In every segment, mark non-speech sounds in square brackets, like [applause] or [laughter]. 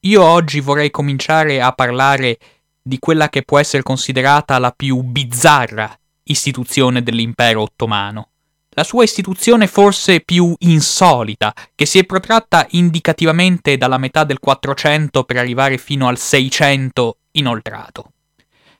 io oggi vorrei cominciare a parlare di quella che può essere considerata la più bizzarra istituzione dell'impero ottomano. La sua istituzione forse più insolita, che si è protratta indicativamente dalla metà del 400 per arrivare fino al 600 inoltrato.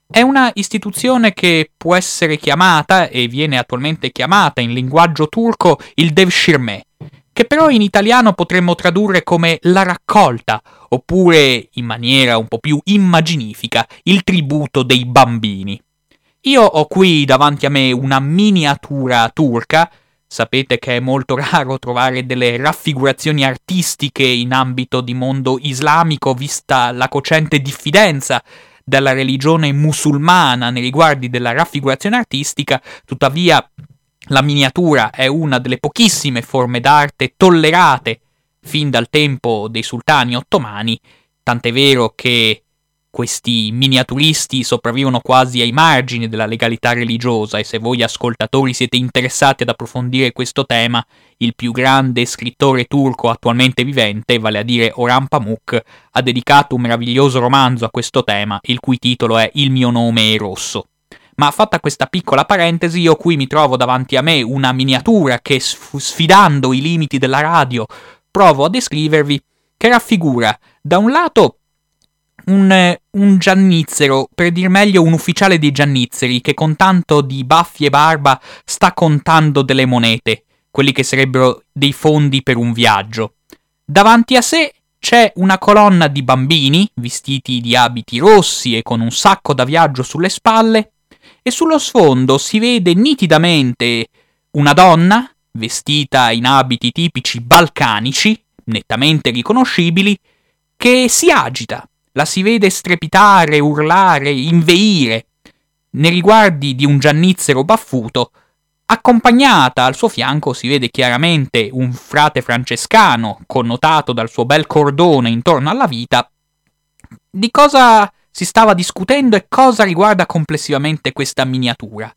È una istituzione che può essere chiamata, e viene attualmente chiamata in linguaggio turco, il Devshirme, che però in italiano potremmo tradurre come la raccolta, oppure, in maniera un po' più immaginifica, il tributo dei bambini. Io ho qui davanti a me una miniatura turca, sapete che è molto [laughs] raro trovare delle raffigurazioni artistiche in ambito di mondo islamico, vista la cocente diffidenza della religione musulmana nei riguardi della raffigurazione artistica, tuttavia la miniatura è una delle pochissime forme d'arte tollerate fin dal tempo dei sultani ottomani, tant'è vero che questi miniaturisti sopravvivono quasi ai margini della legalità religiosa e se voi ascoltatori siete interessati ad approfondire questo tema, il più grande scrittore turco attualmente vivente, vale a dire Orhan Pamuk, ha dedicato un meraviglioso romanzo a questo tema, il cui titolo è Il mio nome è rosso. Ma fatta questa piccola parentesi, io qui mi trovo davanti a me una miniatura che, sfidando i limiti della radio, provo a descrivervi, che raffigura, da un lato, un, un, giannizzero, per dir meglio un ufficiale dei giannizzeri, che con tanto di baffi e barba sta contando delle monete, quelli che sarebbero dei fondi per un viaggio. Davanti a sé c'è una colonna di bambini, vestiti di abiti rossi e con un sacco da viaggio sulle spalle, e sullo sfondo si vede nitidamente una donna, vestita in abiti tipici balcanici, nettamente riconoscibili, che si agita. La si vede strepitare, urlare, inveire, nei riguardi di un giannizzero baffuto, accompagnata al suo fianco si vede chiaramente un frate francescano, connotato dal suo bel cordone intorno alla vita. Di cosa si stava discutendo e cosa riguarda complessivamente questa miniatura.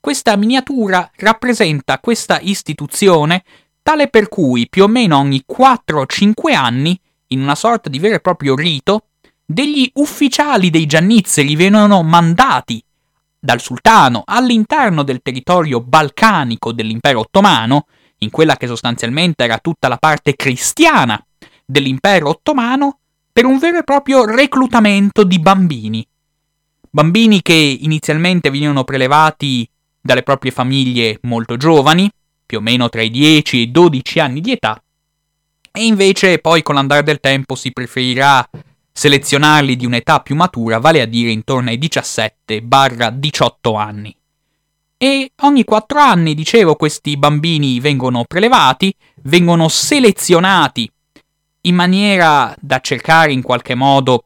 Questa miniatura rappresenta questa istituzione tale per cui più o meno ogni 4-5 anni, in una sorta di vero e proprio rito, degli ufficiali dei giannizzeri vengono mandati dal sultano all'interno del territorio balcanico dell'impero ottomano, in quella che sostanzialmente era tutta la parte cristiana dell'impero ottomano, per un vero e proprio reclutamento di bambini. Bambini che inizialmente venivano prelevati dalle proprie famiglie molto giovani, più o meno tra i 10 e i 12 anni di età, e invece poi con l'andare del tempo si preferirà selezionarli di un'età più matura, vale a dire intorno ai 17-18 anni. E ogni 4 anni, dicevo, questi bambini vengono prelevati, vengono selezionati in maniera da cercare in qualche modo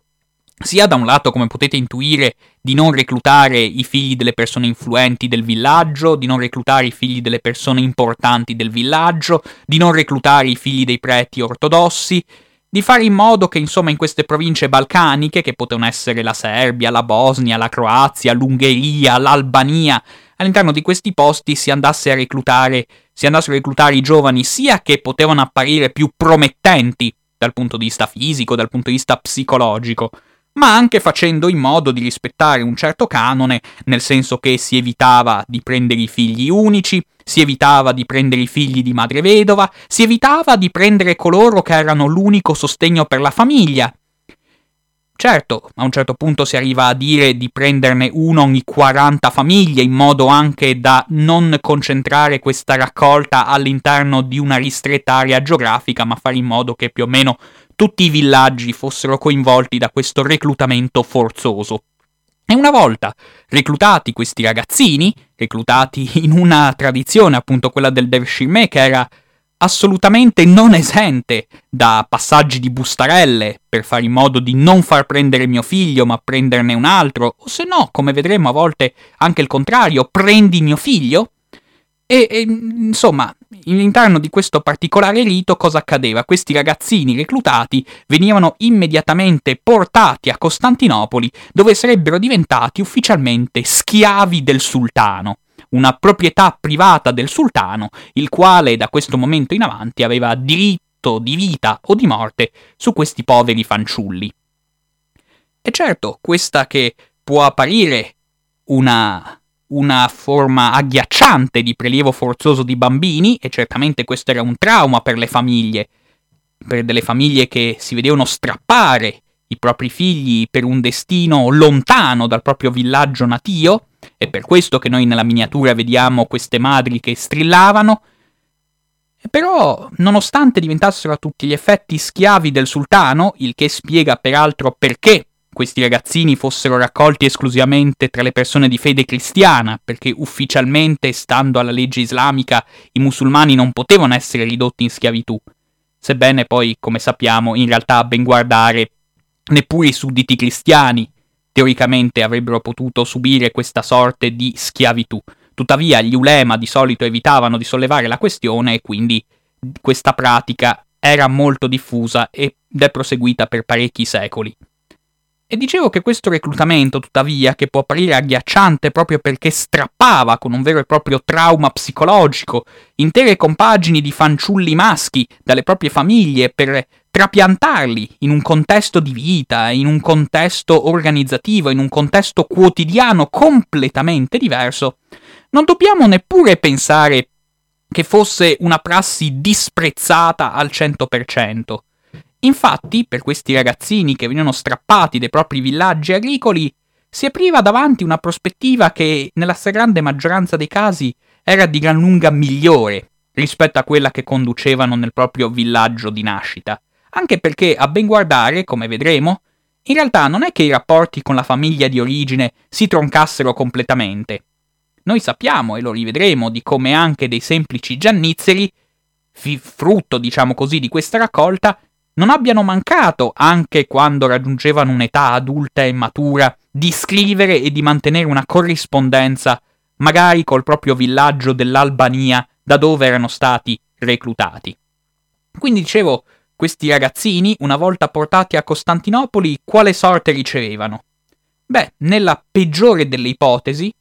sia da un lato, come potete intuire, di non reclutare i figli delle persone influenti del villaggio, di non reclutare i figli delle persone importanti del villaggio, di non reclutare i figli dei preti ortodossi, di fare in modo che insomma in queste province balcaniche, che potevano essere la Serbia, la Bosnia, la Croazia, l'Ungheria, l'Albania, all'interno di questi posti si andasse a reclutare, si andassero a reclutare i giovani sia che potevano apparire più promettenti dal punto di vista fisico, dal punto di vista psicologico, ma anche facendo in modo di rispettare un certo canone, nel senso che si evitava di prendere i figli unici, si evitava di prendere i figli di madre vedova, si evitava di prendere coloro che erano l'unico sostegno per la famiglia, Certo, a un certo punto si arriva a dire di prenderne uno ogni 40 famiglie, in modo anche da non concentrare questa raccolta all'interno di una ristretta area geografica, ma fare in modo che più o meno tutti i villaggi fossero coinvolti da questo reclutamento forzoso. E una volta reclutati questi ragazzini, reclutati in una tradizione appunto quella del Devshirme che era assolutamente non esente da passaggi di bustarelle per fare in modo di non far prendere mio figlio ma prenderne un altro, o se no, come vedremo a volte anche il contrario, prendi mio figlio. E, e insomma, all'interno di questo particolare rito cosa accadeva? Questi ragazzini reclutati venivano immediatamente portati a Costantinopoli dove sarebbero diventati ufficialmente schiavi del sultano una proprietà privata del sultano, il quale da questo momento in avanti aveva diritto di vita o di morte su questi poveri fanciulli. E certo, questa che può apparire una, una forma agghiacciante di prelievo forzoso di bambini, e certamente questo era un trauma per le famiglie, per delle famiglie che si vedevano strappare i propri figli per un destino lontano dal proprio villaggio natio, è per questo che noi nella miniatura vediamo queste madri che strillavano, però, nonostante diventassero a tutti gli effetti schiavi del sultano, il che spiega peraltro perché questi ragazzini fossero raccolti esclusivamente tra le persone di fede cristiana, perché ufficialmente, stando alla legge islamica, i musulmani non potevano essere ridotti in schiavitù, sebbene poi, come sappiamo, in realtà a ben guardare neppure i sudditi cristiani teoricamente avrebbero potuto subire questa sorte di schiavitù. Tuttavia gli ulema di solito evitavano di sollevare la questione e quindi questa pratica era molto diffusa ed è proseguita per parecchi secoli. E dicevo che questo reclutamento, tuttavia, che può apparire agghiacciante proprio perché strappava con un vero e proprio trauma psicologico intere compagini di fanciulli maschi dalle proprie famiglie per trapiantarli in un contesto di vita, in un contesto organizzativo, in un contesto quotidiano completamente diverso, non dobbiamo neppure pensare che fosse una prassi disprezzata al 100%. Infatti, per questi ragazzini che venivano strappati dai propri villaggi agricoli, si apriva davanti una prospettiva che, nella stragrande maggioranza dei casi, era di gran lunga migliore rispetto a quella che conducevano nel proprio villaggio di nascita. Anche perché, a ben guardare, come vedremo, in realtà non è che i rapporti con la famiglia di origine si troncassero completamente. Noi sappiamo, e lo rivedremo, di come anche dei semplici giannizzeri, frutto, diciamo così, di questa raccolta, non abbiano mancato, anche quando raggiungevano un'età adulta e matura, di scrivere e di mantenere una corrispondenza, magari col proprio villaggio dell'Albania, da dove erano stati reclutati. Quindi dicevo, questi ragazzini, una volta portati a Costantinopoli, quale sorte ricevevano? Beh, nella peggiore delle ipotesi,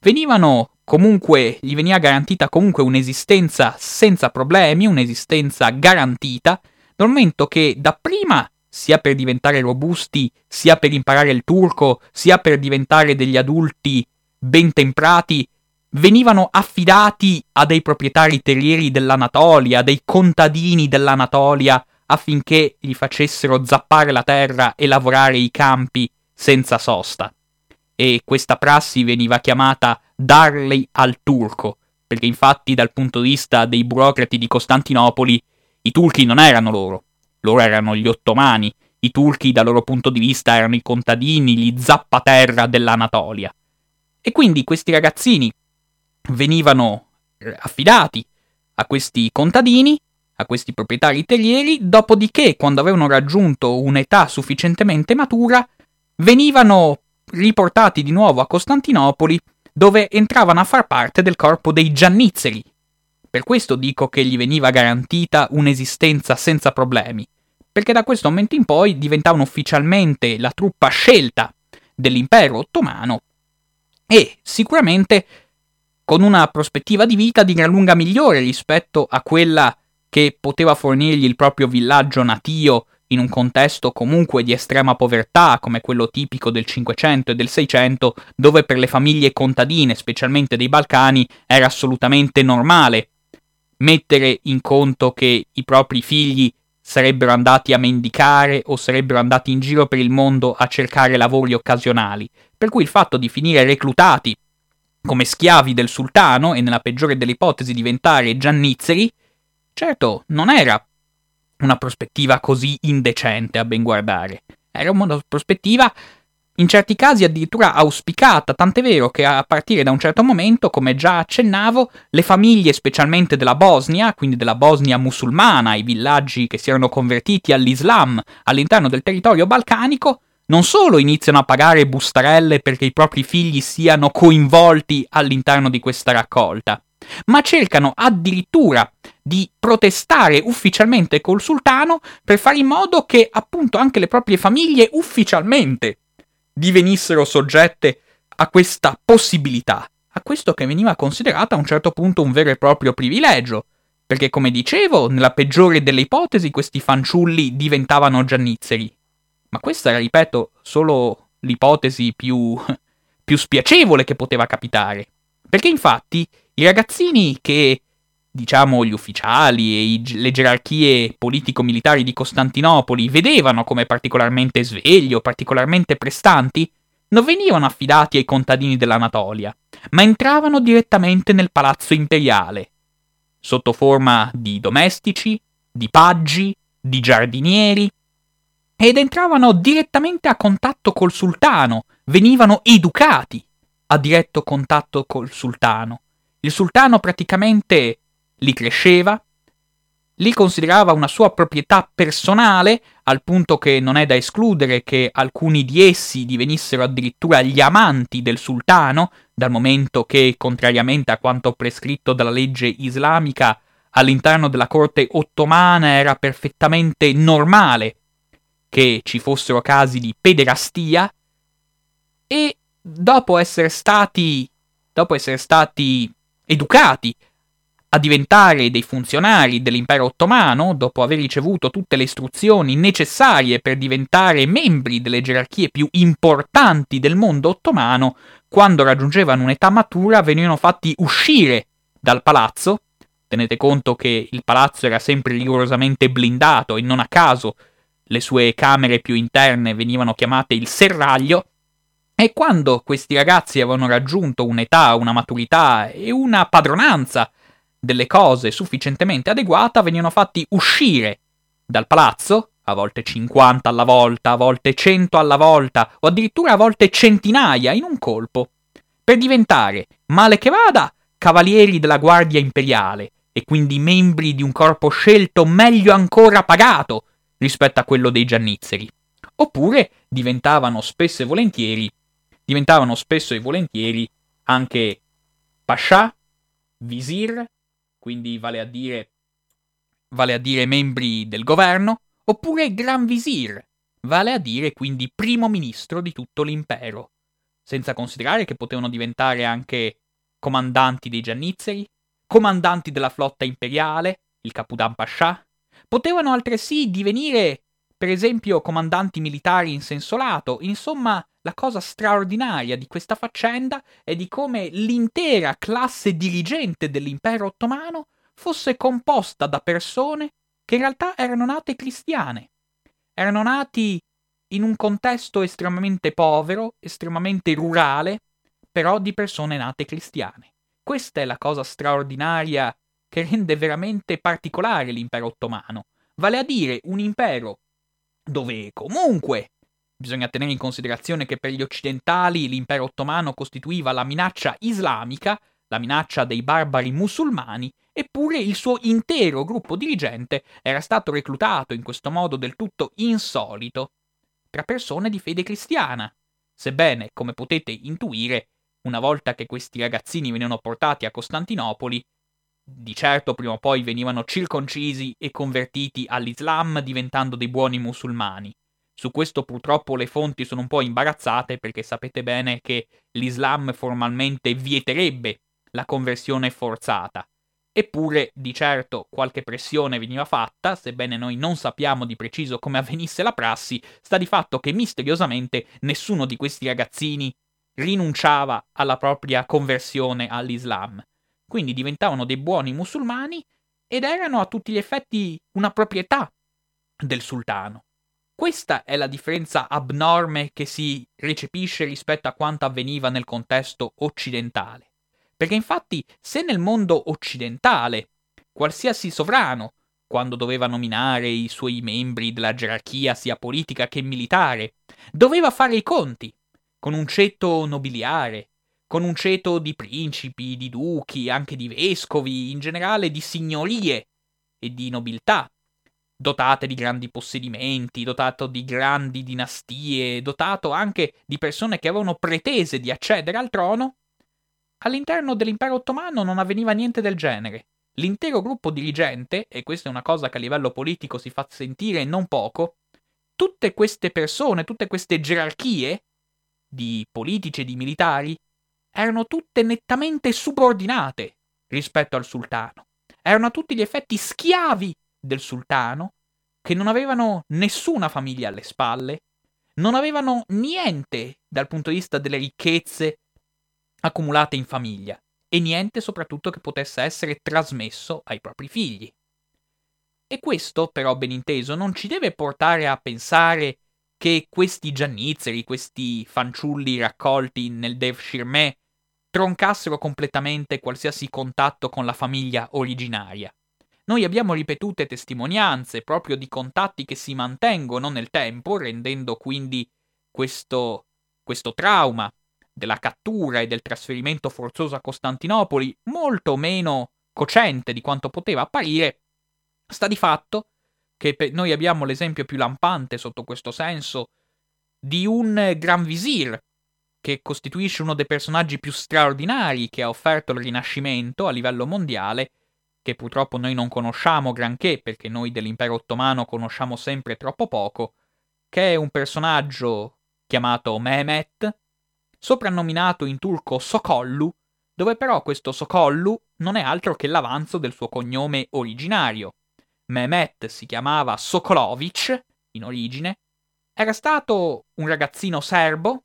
venivano comunque, gli veniva garantita comunque un'esistenza senza problemi, un'esistenza garantita, dal momento che dapprima, sia per diventare robusti, sia per imparare il turco, sia per diventare degli adulti ben temprati, venivano affidati a dei proprietari terrieri dell'Anatolia, dei contadini dell'Anatolia, affinché gli facessero zappare la terra e lavorare i campi senza sosta. E questa prassi veniva chiamata darli al turco, perché infatti dal punto di vista dei burocrati di Costantinopoli i turchi non erano loro, loro erano gli ottomani, i turchi dal loro punto di vista erano i contadini, gli zappaterra dell'Anatolia. E quindi questi ragazzini venivano eh, affidati a questi contadini, a questi proprietari terrieri, dopodiché, quando avevano raggiunto un'età sufficientemente matura, venivano riportati di nuovo a Costantinopoli, dove entravano a far parte del corpo dei giannizzeri, per questo dico che gli veniva garantita un'esistenza senza problemi, perché da questo momento in poi diventavano ufficialmente la truppa scelta dell'impero ottomano e sicuramente con una prospettiva di vita di gran lunga migliore rispetto a quella che poteva fornirgli il proprio villaggio natio in un contesto comunque di estrema povertà come quello tipico del Cinquecento e del Seicento, dove per le famiglie contadine, specialmente dei Balcani, era assolutamente normale mettere in conto che i propri figli sarebbero andati a mendicare o sarebbero andati in giro per il mondo a cercare lavori occasionali, per cui il fatto di finire reclutati come schiavi del sultano e nella peggiore delle ipotesi diventare giannizzeri, certo non era una prospettiva così indecente a ben guardare, era una prospettiva in certi casi addirittura auspicata, tant'è vero che a partire da un certo momento, come già accennavo, le famiglie specialmente della Bosnia, quindi della Bosnia musulmana, i villaggi che si erano convertiti all'Islam all'interno del territorio balcanico, non solo iniziano a pagare bustarelle perché i propri figli siano coinvolti all'interno di questa raccolta, ma cercano addirittura di protestare ufficialmente col sultano per fare in modo che appunto anche le proprie famiglie ufficialmente divenissero soggette a questa possibilità, a questo che veniva considerato a un certo punto un vero e proprio privilegio. perché come dicevo, nella peggiore delle ipotesi questi fanciulli diventavano giannizzeri. Ma questa era, ripeto, solo l'ipotesi più, più spiacevole che poteva capitare. Perché infatti i ragazzini che, diciamo, gli ufficiali e i, le gerarchie politico-militari di Costantinopoli vedevano come particolarmente svegli o particolarmente prestanti, non venivano affidati ai contadini dell'Anatolia, ma entravano direttamente nel palazzo imperiale, sotto forma di domestici, di paggi, di giardinieri, ed entravano direttamente a contatto col sultano, venivano educati a diretto contatto col sultano. Il sultano praticamente li cresceva, li considerava una sua proprietà personale, al punto che non è da escludere che alcuni di essi divenissero addirittura gli amanti del sultano, dal momento che, contrariamente a quanto prescritto dalla legge islamica, all'interno della corte ottomana era perfettamente normale che ci fossero casi di pederastia, e dopo essere stati, dopo essere stati educati a diventare dei funzionari dell'impero ottomano, dopo aver ricevuto tutte le istruzioni necessarie per diventare membri delle gerarchie più importanti del mondo ottomano, quando raggiungevano un'età matura venivano fatti uscire dal palazzo. Tenete conto che il palazzo era sempre rigorosamente blindato e non a caso le sue camere più interne venivano chiamate il serraglio. E quando questi ragazzi avevano raggiunto un'età, una maturità e una padronanza delle cose sufficientemente adeguata venivano fatti uscire dal palazzo, a volte 50 alla volta, a volte 100 alla volta, o addirittura a volte centinaia in un colpo, per diventare, male che vada, cavalieri della Guardia Imperiale e quindi membri di un corpo scelto meglio ancora pagato rispetto a quello dei giannizzeri. Oppure diventavano spesso e volentieri, diventavano spesso e volentieri anche pascià, visir quindi vale a dire, vale a dire membri del governo, oppure Gran Visir, vale a dire quindi primo ministro di tutto l'impero, senza considerare che potevano diventare anche comandanti dei giannizzeri, comandanti della flotta imperiale, il Capudan Pascià, potevano altresì divenire, per esempio, comandanti militari in senso lato, insomma, la cosa straordinaria di questa faccenda è di come l'intera classe dirigente dell'impero ottomano fosse composta da persone che in realtà erano nate cristiane. Erano nati in un contesto estremamente povero, estremamente rurale, però di persone nate cristiane. Questa è la cosa straordinaria che rende veramente particolare l'impero ottomano, vale a dire un impero dove comunque Bisogna tenere in considerazione che per gli occidentali l'impero ottomano costituiva la minaccia islamica, la minaccia dei barbari musulmani, eppure il suo intero gruppo dirigente era stato reclutato in questo modo del tutto insolito tra persone di fede cristiana. Sebbene, come potete intuire, una volta che questi ragazzini venivano portati a Costantinopoli, di certo prima o poi venivano circoncisi e convertiti all'Islam diventando dei buoni musulmani. Su questo purtroppo le fonti sono un po' imbarazzate perché sapete bene che l'Islam formalmente vieterebbe la conversione forzata. Eppure, di certo, qualche pressione veniva fatta, sebbene noi non sappiamo di preciso come avvenisse la prassi, sta di fatto che misteriosamente nessuno di questi ragazzini rinunciava alla propria conversione all'Islam. Quindi diventavano dei buoni musulmani ed erano a tutti gli effetti una proprietà del sultano. Questa è la differenza abnorme che si recepisce rispetto a quanto avveniva nel contesto occidentale. Perché infatti se nel mondo occidentale qualsiasi sovrano, quando doveva nominare i suoi membri della gerarchia sia politica che militare, doveva fare i conti con un ceto nobiliare, con un ceto di principi, di duchi, anche di vescovi, in generale di signorie e di nobiltà, dotate di grandi possedimenti, dotato di grandi dinastie, dotato anche di persone che avevano pretese di accedere al trono, all'interno dell'impero ottomano non avveniva niente del genere. L'intero gruppo dirigente, e questa è una cosa che a livello politico si fa sentire non poco, tutte queste persone, tutte queste gerarchie di politici e di militari, erano tutte nettamente subordinate rispetto al sultano erano a tutti gli effetti schiavi del sultano, che non avevano nessuna famiglia alle spalle, non avevano niente dal punto di vista delle ricchezze accumulate in famiglia e niente soprattutto che potesse essere trasmesso ai propri figli. E questo, però, ben inteso, non ci deve portare a pensare che questi giannizzeri, questi fanciulli raccolti nel Devshirme, troncassero completamente qualsiasi contatto con la famiglia originaria. Noi abbiamo ripetute testimonianze proprio di contatti che si mantengono nel tempo, rendendo quindi questo, questo trauma della cattura e del trasferimento forzoso a Costantinopoli molto meno cocente di quanto poteva apparire, sta di fatto che noi abbiamo l'esempio più lampante sotto questo senso di un gran visir che costituisce uno dei personaggi più straordinari che ha offerto il Rinascimento a livello mondiale, che purtroppo noi non conosciamo granché perché noi dell'impero ottomano conosciamo sempre troppo poco, che è un personaggio chiamato Mehmet, soprannominato in turco Sokollu, dove però questo Sokollu non è altro che l'avanzo del suo cognome originario. Mehmet si chiamava Sokolovic, in origine, era stato un ragazzino serbo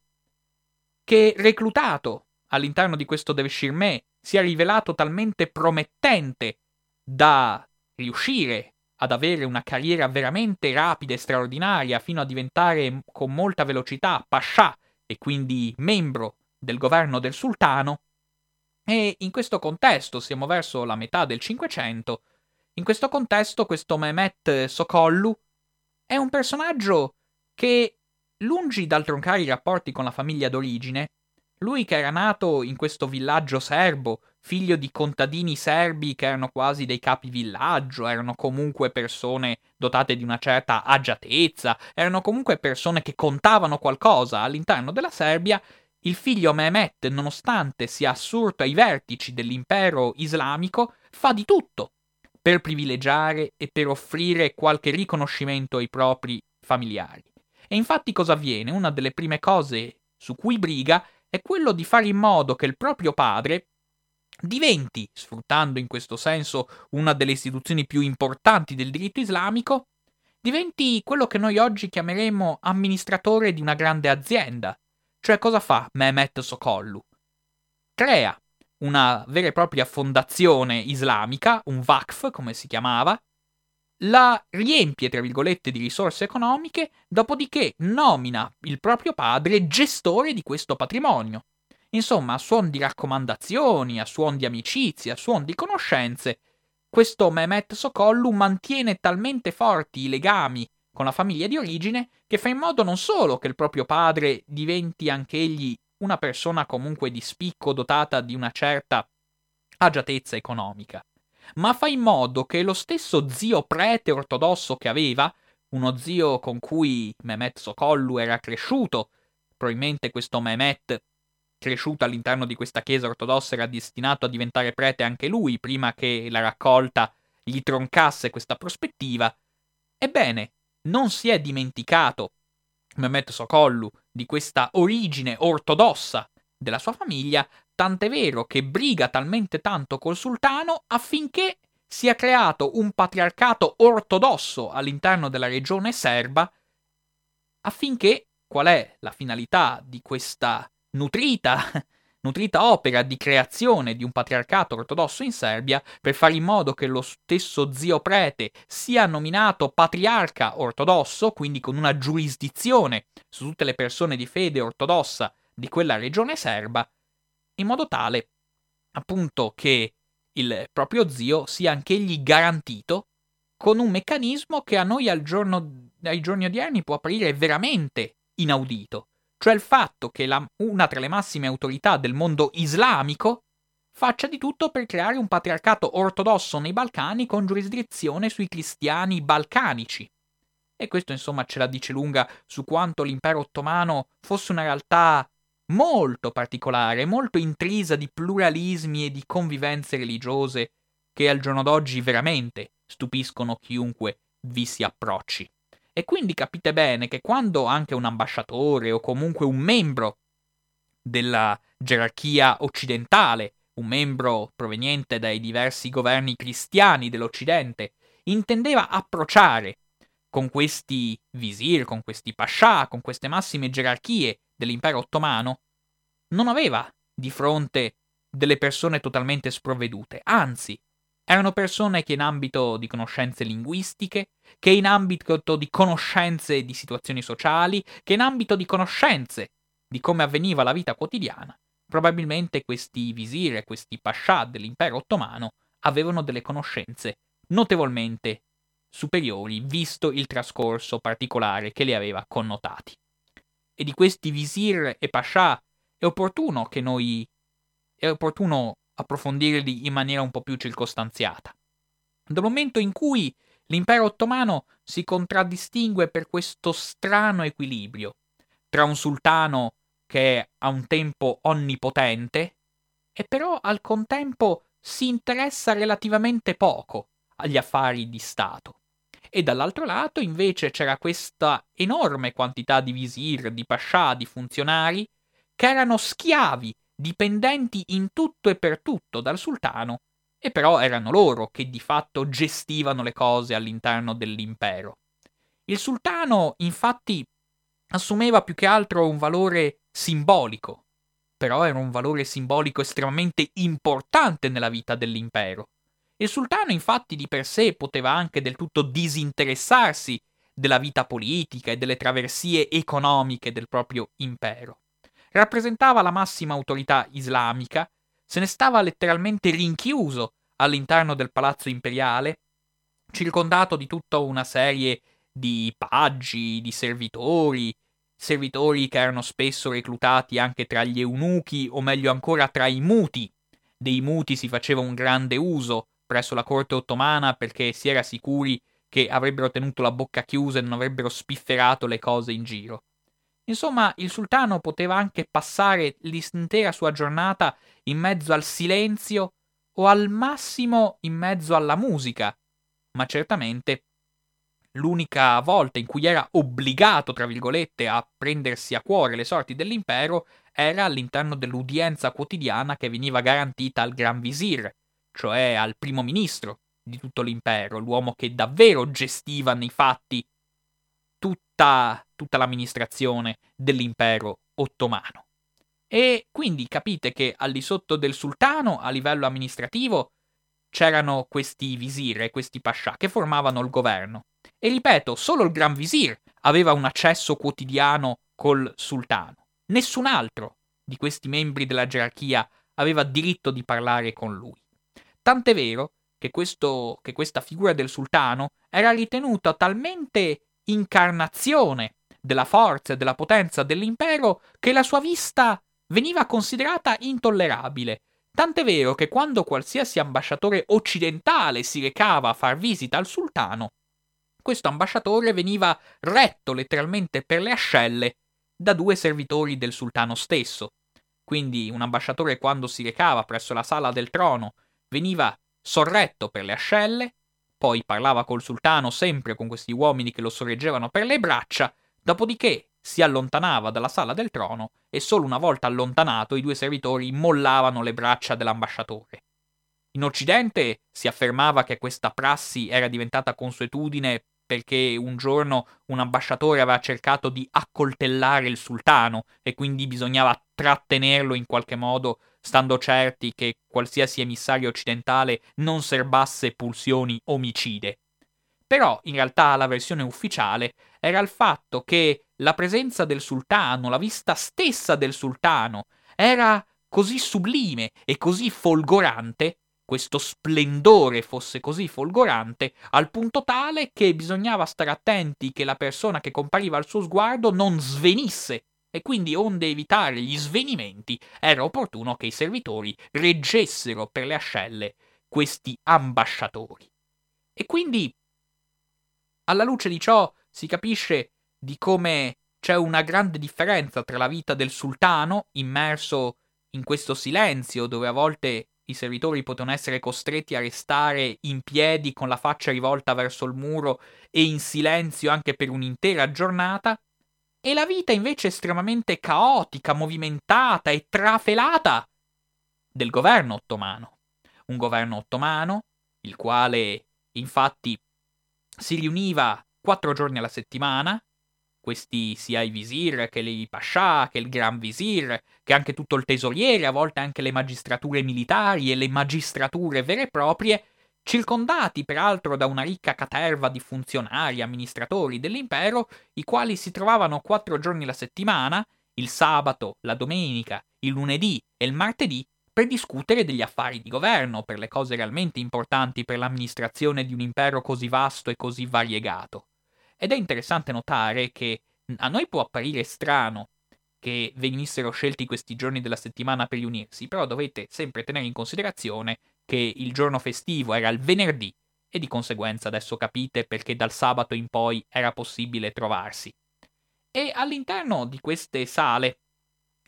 che, reclutato all'interno di questo Devshirme, si è rivelato talmente promettente da riuscire ad avere una carriera veramente rapida e straordinaria fino a diventare con molta velocità pascià e quindi membro del governo del sultano. E in questo contesto, siamo verso la metà del Cinquecento, in questo contesto questo Mehmet Sokollu è un personaggio che, lungi dal troncare i rapporti con la famiglia d'origine, lui che era nato in questo villaggio serbo, figlio di contadini serbi che erano quasi dei capi villaggio, erano comunque persone dotate di una certa agiatezza, erano comunque persone che contavano qualcosa all'interno della Serbia, il figlio Mehmet, nonostante sia assurto ai vertici dell'impero islamico, fa di tutto per privilegiare e per offrire qualche riconoscimento ai propri familiari. E infatti cosa avviene? Una delle prime cose su cui briga è quello di fare in modo che il proprio padre diventi, sfruttando in questo senso una delle istituzioni più importanti del diritto islamico, diventi quello che noi oggi chiameremo amministratore di una grande azienda. Cioè cosa fa Mehmet Sokollu? Crea una vera e propria fondazione islamica, un Vakf come si chiamava, la riempie, tra virgolette, di risorse economiche, dopodiché nomina il proprio padre gestore di questo patrimonio. Insomma, a suon di raccomandazioni, a suon di amicizie, a suon di conoscenze, questo Mehmet Sokollu mantiene talmente forti i legami con la famiglia di origine che fa in modo non solo che il proprio padre diventi anch'egli una persona comunque di spicco dotata di una certa agiatezza economica, ma fa in modo che lo stesso zio prete ortodosso che aveva, uno zio con cui Mehmet Sokollu era cresciuto, probabilmente questo Mehmet cresciuto all'interno di questa chiesa ortodossa era destinato a diventare prete anche lui prima che la raccolta gli troncasse questa prospettiva, ebbene, non si è dimenticato Mehmet Sokollu di questa origine ortodossa della sua famiglia, tant'è vero che briga talmente tanto col sultano affinché sia creato un patriarcato ortodosso all'interno della regione serba, affinché qual è la finalità di questa nutrita, [laughs] nutrita opera di creazione di un patriarcato ortodosso in Serbia per fare in modo che lo stesso zio prete sia nominato patriarca ortodosso, quindi con una giurisdizione su tutte le persone di fede ortodossa di quella regione serba, in modo tale appunto che il proprio zio sia anch'egli garantito con un meccanismo che a noi al giorno, ai giorni odierni può apparire veramente inaudito, cioè il fatto che la, una tra le massime autorità del mondo islamico faccia di tutto per creare un patriarcato ortodosso nei Balcani con giurisdizione sui cristiani balcanici. E questo insomma ce la dice lunga su quanto l'impero ottomano fosse una realtà molto particolare, molto intrisa di pluralismi e di convivenze religiose che al giorno d'oggi veramente stupiscono chiunque vi si approcci. E quindi capite bene che quando anche un ambasciatore o comunque un membro della gerarchia occidentale un membro proveniente dai diversi governi cristiani dell'Occidente, intendeva approcciare con questi visir, con questi pascià, con queste massime gerarchie dell'impero ottomano, non aveva di fronte delle persone totalmente sprovvedute, anzi, erano persone che in ambito di conoscenze linguistiche, che in ambito di conoscenze di situazioni sociali, che in ambito di conoscenze di come avveniva la vita quotidiana, probabilmente questi visir e questi pascià dell'impero ottomano avevano delle conoscenze notevolmente superiori, visto il trascorso particolare che li aveva connotati. E di questi visir e pascià è opportuno che noi è opportuno approfondirli in maniera un po' più circostanziata. Dal momento in cui l'impero ottomano si contraddistingue per questo strano equilibrio tra un sultano che è a un tempo onnipotente e però al contempo si interessa relativamente poco agli affari di Stato. E dall'altro lato invece c'era questa enorme quantità di visir, di pascià, di funzionari che erano schiavi dipendenti in tutto e per tutto dal sultano, e però erano loro che di fatto gestivano le cose all'interno dell'impero. Il sultano, infatti, assumeva più che altro un valore simbolico, però era un valore simbolico estremamente importante nella vita dell'impero. Il sultano, infatti, di per sé poteva anche del tutto disinteressarsi della vita politica e delle traversie economiche del proprio impero rappresentava la massima autorità islamica, se ne stava letteralmente rinchiuso all'interno del palazzo imperiale, circondato di tutta una serie di paggi, di servitori, servitori che erano spesso reclutati anche tra gli eunuchi o meglio ancora tra i muti. Dei muti si faceva un grande uso presso la corte ottomana perché si era sicuri che avrebbero tenuto la bocca chiusa e non avrebbero spifferato le cose in giro. Insomma, il sultano poteva anche passare l'intera sua giornata in mezzo al silenzio o al massimo in mezzo alla musica, ma certamente l'unica volta in cui era obbligato, tra virgolette, a prendersi a cuore le sorti dell'impero era all'interno dell'udienza quotidiana che veniva garantita al Gran Visir, cioè al primo ministro di tutto l'impero, l'uomo che davvero gestiva nei fatti tutta, tutta l'amministrazione dell'impero ottomano. E quindi capite che al di sotto del sultano, a livello amministrativo, c'erano questi visir e questi pascià che formavano il governo. E ripeto, solo il gran visir aveva un accesso quotidiano col sultano. Nessun altro di questi membri della gerarchia aveva diritto di parlare con lui. Tant'è vero che, questo, che questa figura del sultano era ritenuta talmente incarnazione della forza e della potenza dell'impero che la sua vista veniva considerata intollerabile. Tant'è vero che quando qualsiasi ambasciatore occidentale si recava a far visita al sultano, questo ambasciatore veniva retto letteralmente per le ascelle da due servitori del sultano stesso. Quindi un ambasciatore quando si recava presso la sala del trono veniva sorretto per le ascelle poi parlava col sultano sempre con questi uomini che lo sorreggevano per le braccia, dopodiché si allontanava dalla sala del trono e solo una volta allontanato i due servitori mollavano le braccia dell'ambasciatore. In Occidente si affermava che questa prassi era diventata consuetudine perché un giorno un ambasciatore aveva cercato di accoltellare il sultano e quindi bisognava trattenerlo in qualche modo stando certi che qualsiasi emissario occidentale non serbasse pulsioni omicide. Però in realtà la versione ufficiale era il fatto che la presenza del sultano, la vista stessa del sultano, era così sublime e così folgorante, questo splendore fosse così folgorante, al punto tale che bisognava stare attenti che la persona che compariva al suo sguardo non svenisse e quindi onde evitare gli svenimenti era opportuno che i servitori reggessero per le ascelle questi ambasciatori. E quindi, alla luce di ciò, si capisce di come c'è una grande differenza tra la vita del sultano, immerso in questo silenzio, dove a volte i servitori potevano essere costretti a restare in piedi con la faccia rivolta verso il muro e in silenzio anche per un'intera giornata, e la vita invece estremamente caotica, movimentata e trafelata del governo ottomano. Un governo ottomano, il quale infatti si riuniva quattro giorni alla settimana, questi sia i visir che i pascià, che il gran visir, che anche tutto il tesoriere, a volte anche le magistrature militari e le magistrature vere e proprie, circondati peraltro da una ricca caterva di funzionari, amministratori dell'impero, i quali si trovavano quattro giorni alla settimana, il sabato, la domenica, il lunedì e il martedì, per discutere degli affari di governo, per le cose realmente importanti per l'amministrazione di un impero così vasto e così variegato. Ed è interessante notare che a noi può apparire strano che venissero scelti questi giorni della settimana per riunirsi, però dovete sempre tenere in considerazione che il giorno festivo era il venerdì e di conseguenza adesso capite perché dal sabato in poi era possibile trovarsi. E all'interno di queste sale,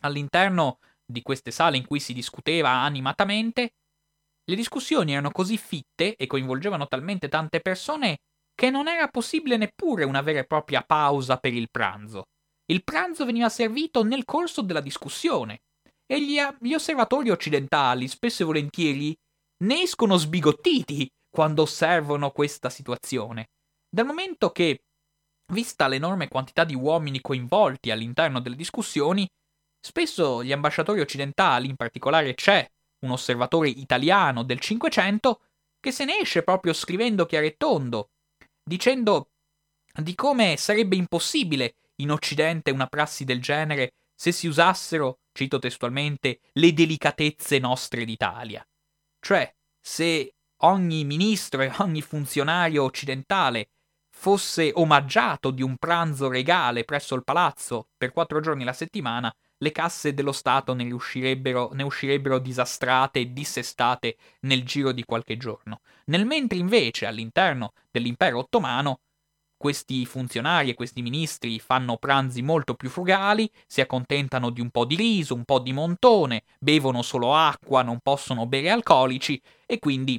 all'interno di queste sale in cui si discuteva animatamente, le discussioni erano così fitte e coinvolgevano talmente tante persone che non era possibile neppure una vera e propria pausa per il pranzo. Il pranzo veniva servito nel corso della discussione e gli, gli osservatori occidentali spesso e volentieri ne escono sbigottiti quando osservano questa situazione, dal momento che, vista l'enorme quantità di uomini coinvolti all'interno delle discussioni, spesso gli ambasciatori occidentali, in particolare c'è un osservatore italiano del Cinquecento, che se ne esce proprio scrivendo chiaro e tondo dicendo di come sarebbe impossibile in Occidente una prassi del genere se si usassero, cito testualmente, le delicatezze nostre d'Italia. Cioè, se ogni ministro e ogni funzionario occidentale fosse omaggiato di un pranzo regale presso il palazzo per quattro giorni la settimana, le casse dello Stato ne uscirebbero, ne uscirebbero disastrate e dissestate nel giro di qualche giorno. Nel mentre invece all'interno dell'impero ottomano questi funzionari e questi ministri fanno pranzi molto più frugali, si accontentano di un po' di riso, un po' di montone, bevono solo acqua, non possono bere alcolici e quindi,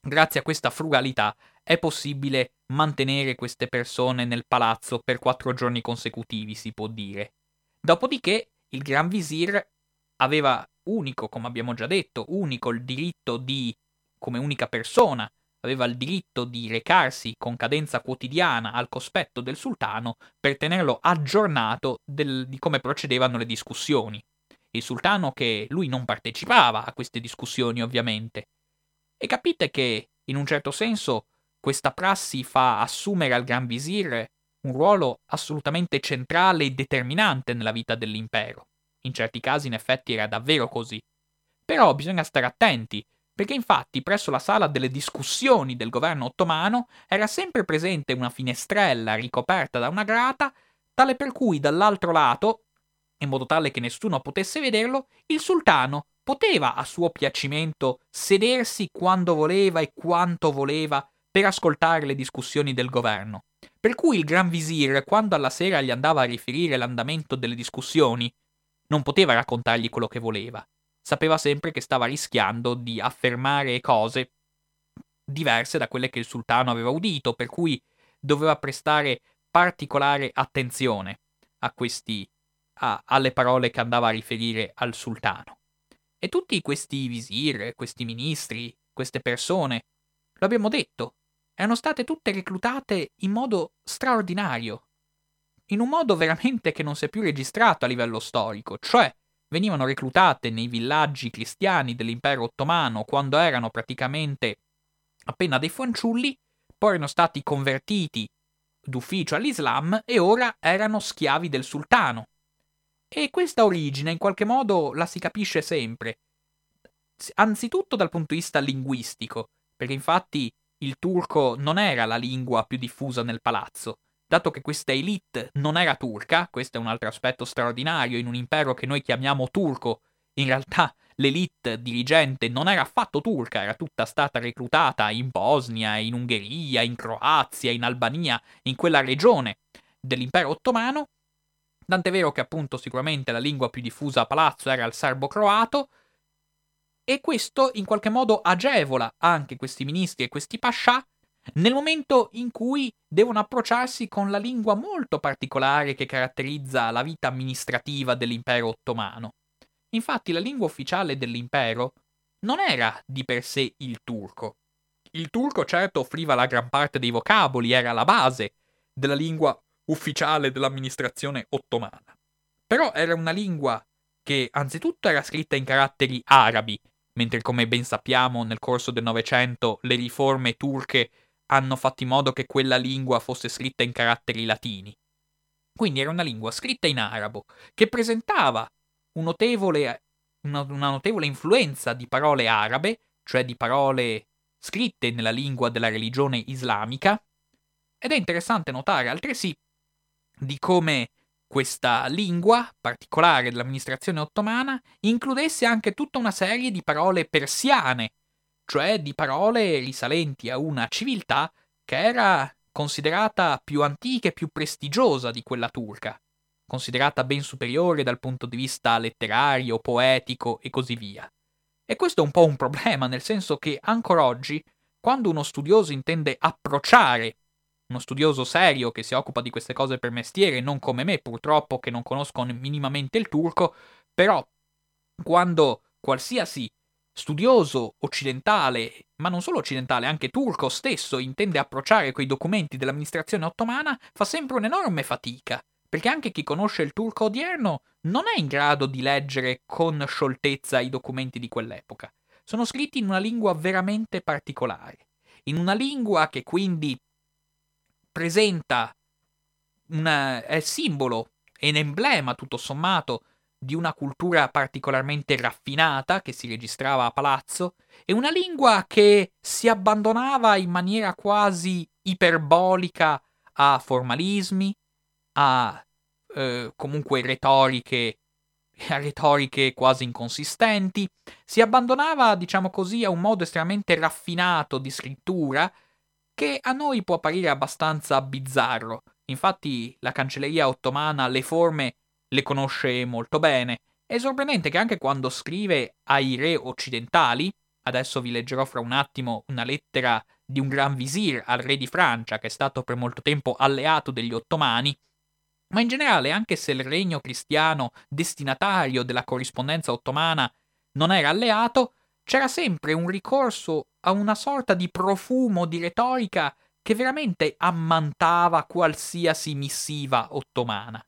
grazie a questa frugalità, è possibile mantenere queste persone nel palazzo per quattro giorni consecutivi, si può dire. Dopodiché il Gran Visir aveva unico, come abbiamo già detto, unico il diritto di, come unica persona, aveva il diritto di recarsi con cadenza quotidiana al cospetto del sultano per tenerlo aggiornato del, di come procedevano le discussioni. Il sultano che lui non partecipava a queste discussioni, ovviamente. E capite che, in un certo senso, questa prassi fa assumere al Gran Visir un ruolo assolutamente centrale e determinante nella vita dell'impero. In certi casi in effetti era davvero così. Però bisogna stare attenti, perché infatti presso la sala delle discussioni del governo ottomano era sempre presente una finestrella ricoperta da una grata, tale per cui dall'altro lato, in modo tale che nessuno potesse vederlo, il sultano poteva a suo piacimento sedersi quando voleva e quanto voleva per ascoltare le discussioni del governo. Per cui il Gran Visir, quando alla sera gli andava a riferire l'andamento delle discussioni, non poteva raccontargli quello che voleva. Sapeva sempre che stava rischiando di affermare cose diverse da quelle che il sultano aveva udito, per cui doveva prestare particolare attenzione a questi, a, alle parole che andava a riferire al sultano. E tutti questi visir, questi ministri, queste persone, lo abbiamo detto, erano state tutte reclutate in modo straordinario, in un modo veramente che non si è più registrato a livello storico, cioè venivano reclutate nei villaggi cristiani dell'impero ottomano quando erano praticamente appena dei fanciulli, poi erano stati convertiti d'ufficio all'Islam e ora erano schiavi del sultano. E questa origine in qualche modo la si capisce sempre, anzitutto dal punto di vista linguistico, perché infatti il turco non era la lingua più diffusa nel palazzo. Dato che questa elite non era turca, questo è un altro aspetto straordinario in un impero che noi chiamiamo turco, in realtà l'elite dirigente non era affatto turca, era tutta stata reclutata in Bosnia, in Ungheria, in Croazia, in Albania, in quella regione dell'impero ottomano. Tant'è vero che appunto sicuramente la lingua più diffusa a palazzo era il serbo-croato, e questo in qualche modo agevola anche questi ministri e questi pascià nel momento in cui devono approcciarsi con la lingua molto particolare che caratterizza la vita amministrativa dell'impero ottomano. Infatti la lingua ufficiale dell'impero non era di per sé il turco. Il turco certo offriva la gran parte dei vocaboli, era la base della lingua ufficiale dell'amministrazione ottomana. Però era una lingua che anzitutto era scritta in caratteri arabi, mentre come ben sappiamo nel corso del Novecento le riforme turche hanno fatto in modo che quella lingua fosse scritta in caratteri latini. Quindi era una lingua scritta in arabo, che presentava un notevole, una, una notevole influenza di parole arabe, cioè di parole scritte nella lingua della religione islamica, ed è interessante notare altresì di come questa lingua particolare dell'amministrazione ottomana includesse anche tutta una serie di parole persiane, cioè di parole risalenti a una civiltà che era considerata più antica e più prestigiosa di quella turca, considerata ben superiore dal punto di vista letterario, poetico e così via. E questo è un po' un problema, nel senso che ancora oggi, quando uno studioso intende approcciare uno studioso serio che si occupa di queste cose per mestiere, non come me purtroppo che non conosco minimamente il turco, però quando qualsiasi studioso occidentale, ma non solo occidentale, anche turco stesso, intende approcciare quei documenti dell'amministrazione ottomana, fa sempre un'enorme fatica, perché anche chi conosce il turco odierno non è in grado di leggere con scioltezza i documenti di quell'epoca. Sono scritti in una lingua veramente particolare, in una lingua che quindi presenta una, è simbolo, è un emblema tutto sommato di una cultura particolarmente raffinata che si registrava a palazzo. E una lingua che si abbandonava in maniera quasi iperbolica a formalismi, a eh, comunque retoriche, a retoriche quasi inconsistenti, si abbandonava, diciamo così, a un modo estremamente raffinato di scrittura che a noi può apparire abbastanza bizzarro. Infatti la cancelleria ottomana le forme le conosce molto bene. È sorprendente che anche quando scrive ai re occidentali, adesso vi leggerò fra un attimo una lettera di un gran visir al re di Francia, che è stato per molto tempo alleato degli ottomani, ma in generale, anche se il regno cristiano destinatario della corrispondenza ottomana non era alleato, c'era sempre un ricorso a una sorta di profumo di retorica che veramente ammantava qualsiasi missiva ottomana.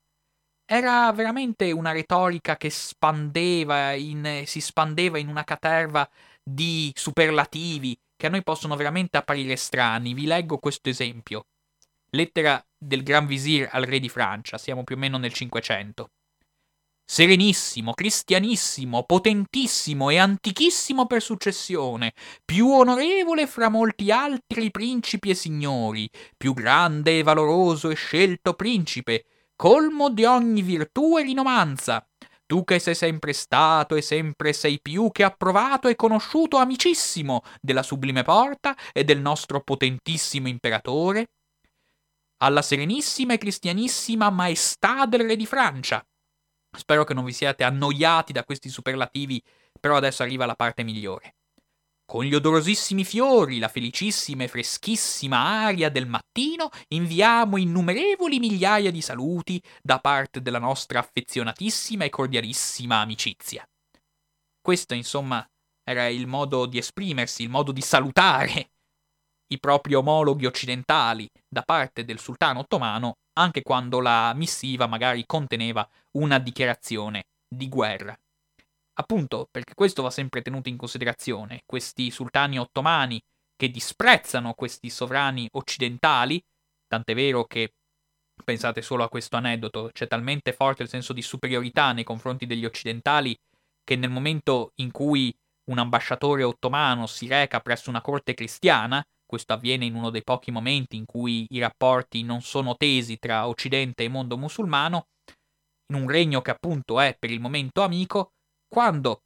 Era veramente una retorica che spandeva in, si spandeva in una caterva di superlativi che a noi possono veramente apparire strani. Vi leggo questo esempio. Lettera del Gran Visir al re di Francia, siamo più o meno nel Cinquecento serenissimo, cristianissimo, potentissimo e antichissimo per successione, più onorevole fra molti altri principi e signori, più grande e valoroso e scelto principe, colmo di ogni virtù e rinomanza, tu che sei sempre stato e sempre sei più che approvato e conosciuto amicissimo della sublime porta e del nostro potentissimo imperatore, alla serenissima e cristianissima maestà del re di Francia, Spero che non vi siate annoiati da questi superlativi, però adesso arriva la parte migliore. Con gli odorosissimi fiori, la felicissima e freschissima aria del mattino, inviamo innumerevoli migliaia di saluti da parte della nostra affezionatissima e cordialissima amicizia. Questo, insomma, era il modo di esprimersi, il modo di salutare i propri omologhi occidentali da parte del sultano ottomano anche quando la missiva magari conteneva una dichiarazione di guerra. Appunto, perché questo va sempre tenuto in considerazione, questi sultani ottomani che disprezzano questi sovrani occidentali, tant'è vero che, pensate solo a questo aneddoto, c'è talmente forte il senso di superiorità nei confronti degli occidentali che nel momento in cui un ambasciatore ottomano si reca presso una corte cristiana, questo avviene in uno dei pochi momenti in cui i rapporti non sono tesi tra Occidente e mondo musulmano, in un regno che appunto è per il momento amico, quando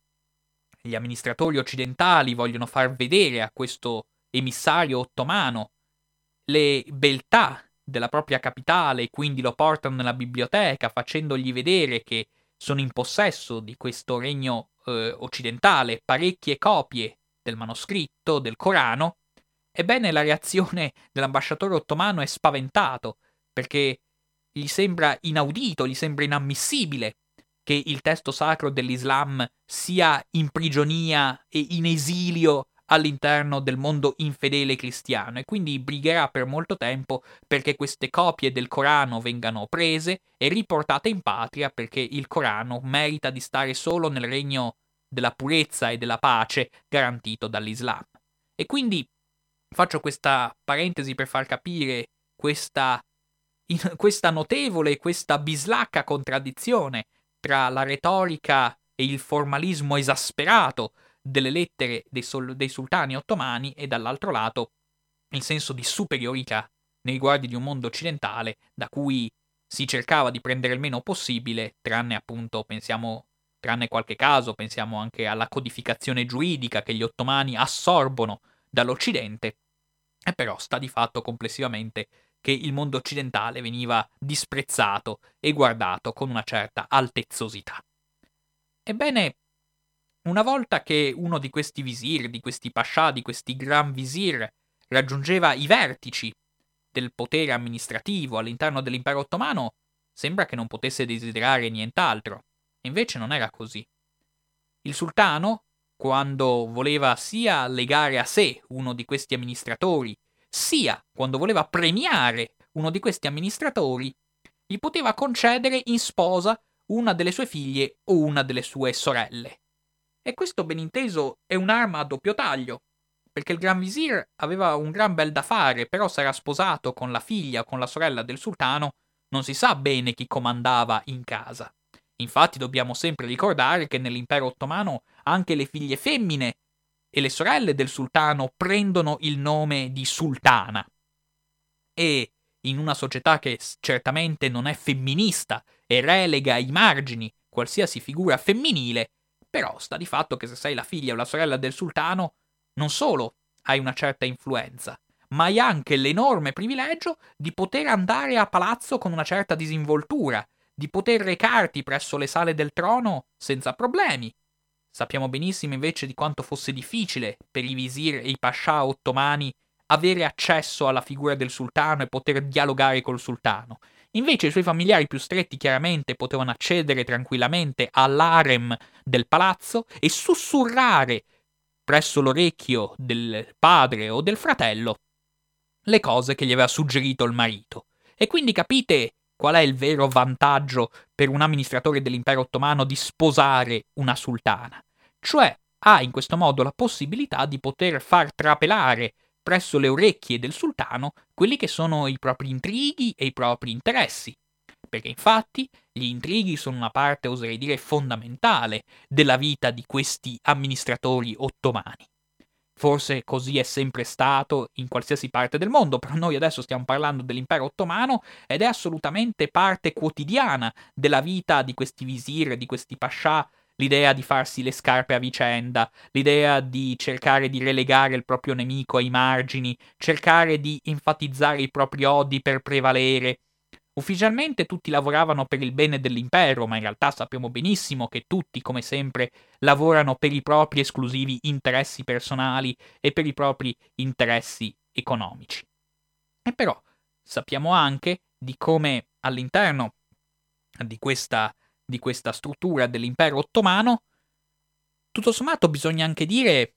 gli amministratori occidentali vogliono far vedere a questo emissario ottomano le beltà della propria capitale e quindi lo portano nella biblioteca facendogli vedere che sono in possesso di questo regno eh, occidentale parecchie copie del manoscritto del Corano, Ebbene, la reazione dell'ambasciatore ottomano è spaventato, perché gli sembra inaudito, gli sembra inammissibile che il testo sacro dell'Islam sia in prigionia e in esilio all'interno del mondo infedele cristiano e quindi brigherà per molto tempo perché queste copie del Corano vengano prese e riportate in patria perché il Corano merita di stare solo nel regno della purezza e della pace garantito dall'Islam. E quindi faccio questa parentesi per far capire questa, [laughs] questa notevole, questa bislacca contraddizione tra la retorica e il formalismo esasperato delle lettere dei, sol- dei sultani ottomani e dall'altro lato il senso di superiorità nei riguardi di un mondo occidentale da cui si cercava di prendere il meno possibile, tranne appunto, pensiamo, tranne qualche caso, pensiamo anche alla codificazione giuridica che gli ottomani assorbono dall'Occidente, e però sta di fatto complessivamente che il mondo occidentale veniva disprezzato e guardato con una certa altezzosità. Ebbene, una volta che uno di questi visir, di questi pascià, di questi gran visir raggiungeva i vertici del potere amministrativo all'interno dell'impero ottomano, sembra che non potesse desiderare nient'altro. Invece non era così. Il sultano, quando voleva sia legare a sé uno di questi amministratori, sia quando voleva premiare uno di questi amministratori, gli poteva concedere in sposa una delle sue figlie o una delle sue sorelle. E questo ben inteso è un'arma a doppio taglio, perché il Gran Visir aveva un gran bel da fare, però era sposato con la figlia o con la sorella del sultano, non si sa bene chi comandava in casa. Infatti dobbiamo sempre ricordare che nell'impero ottomano anche le figlie femmine e le sorelle del sultano prendono il nome di sultana. E in una società che certamente non è femminista e relega ai margini qualsiasi figura femminile, però sta di fatto che se sei la figlia o la sorella del sultano, non solo hai una certa influenza, ma hai anche l'enorme privilegio di poter andare a palazzo con una certa disinvoltura, di poter recarti presso le sale del trono senza problemi. Sappiamo benissimo invece di quanto fosse difficile per i visir e i pascià ottomani avere accesso alla figura del sultano e poter dialogare col sultano, Invece i suoi familiari più stretti chiaramente potevano accedere tranquillamente all'arem del palazzo e sussurrare presso l'orecchio del padre o del fratello le cose che gli aveva suggerito il marito. E quindi capite qual è il vero vantaggio per un amministratore dell'impero ottomano di sposare una sultana. Cioè ha in questo modo la possibilità di poter far trapelare presso le orecchie del sultano quelli che sono i propri intrighi e i propri interessi. Perché infatti gli intrighi sono una parte, oserei dire, fondamentale della vita di questi amministratori ottomani. Forse così è sempre stato in qualsiasi parte del mondo, però noi adesso stiamo parlando dell'impero ottomano ed è assolutamente parte quotidiana della vita di questi visir, di questi pascià l'idea di farsi le scarpe a vicenda, l'idea di cercare di relegare il proprio nemico ai margini, cercare di enfatizzare i propri odi per prevalere. Ufficialmente tutti lavoravano per il bene dell'impero, ma in realtà sappiamo benissimo che tutti, come sempre, lavorano per i propri esclusivi interessi personali e per i propri interessi economici. E però sappiamo anche di come all'interno di questa di questa struttura dell'impero ottomano, tutto sommato bisogna anche dire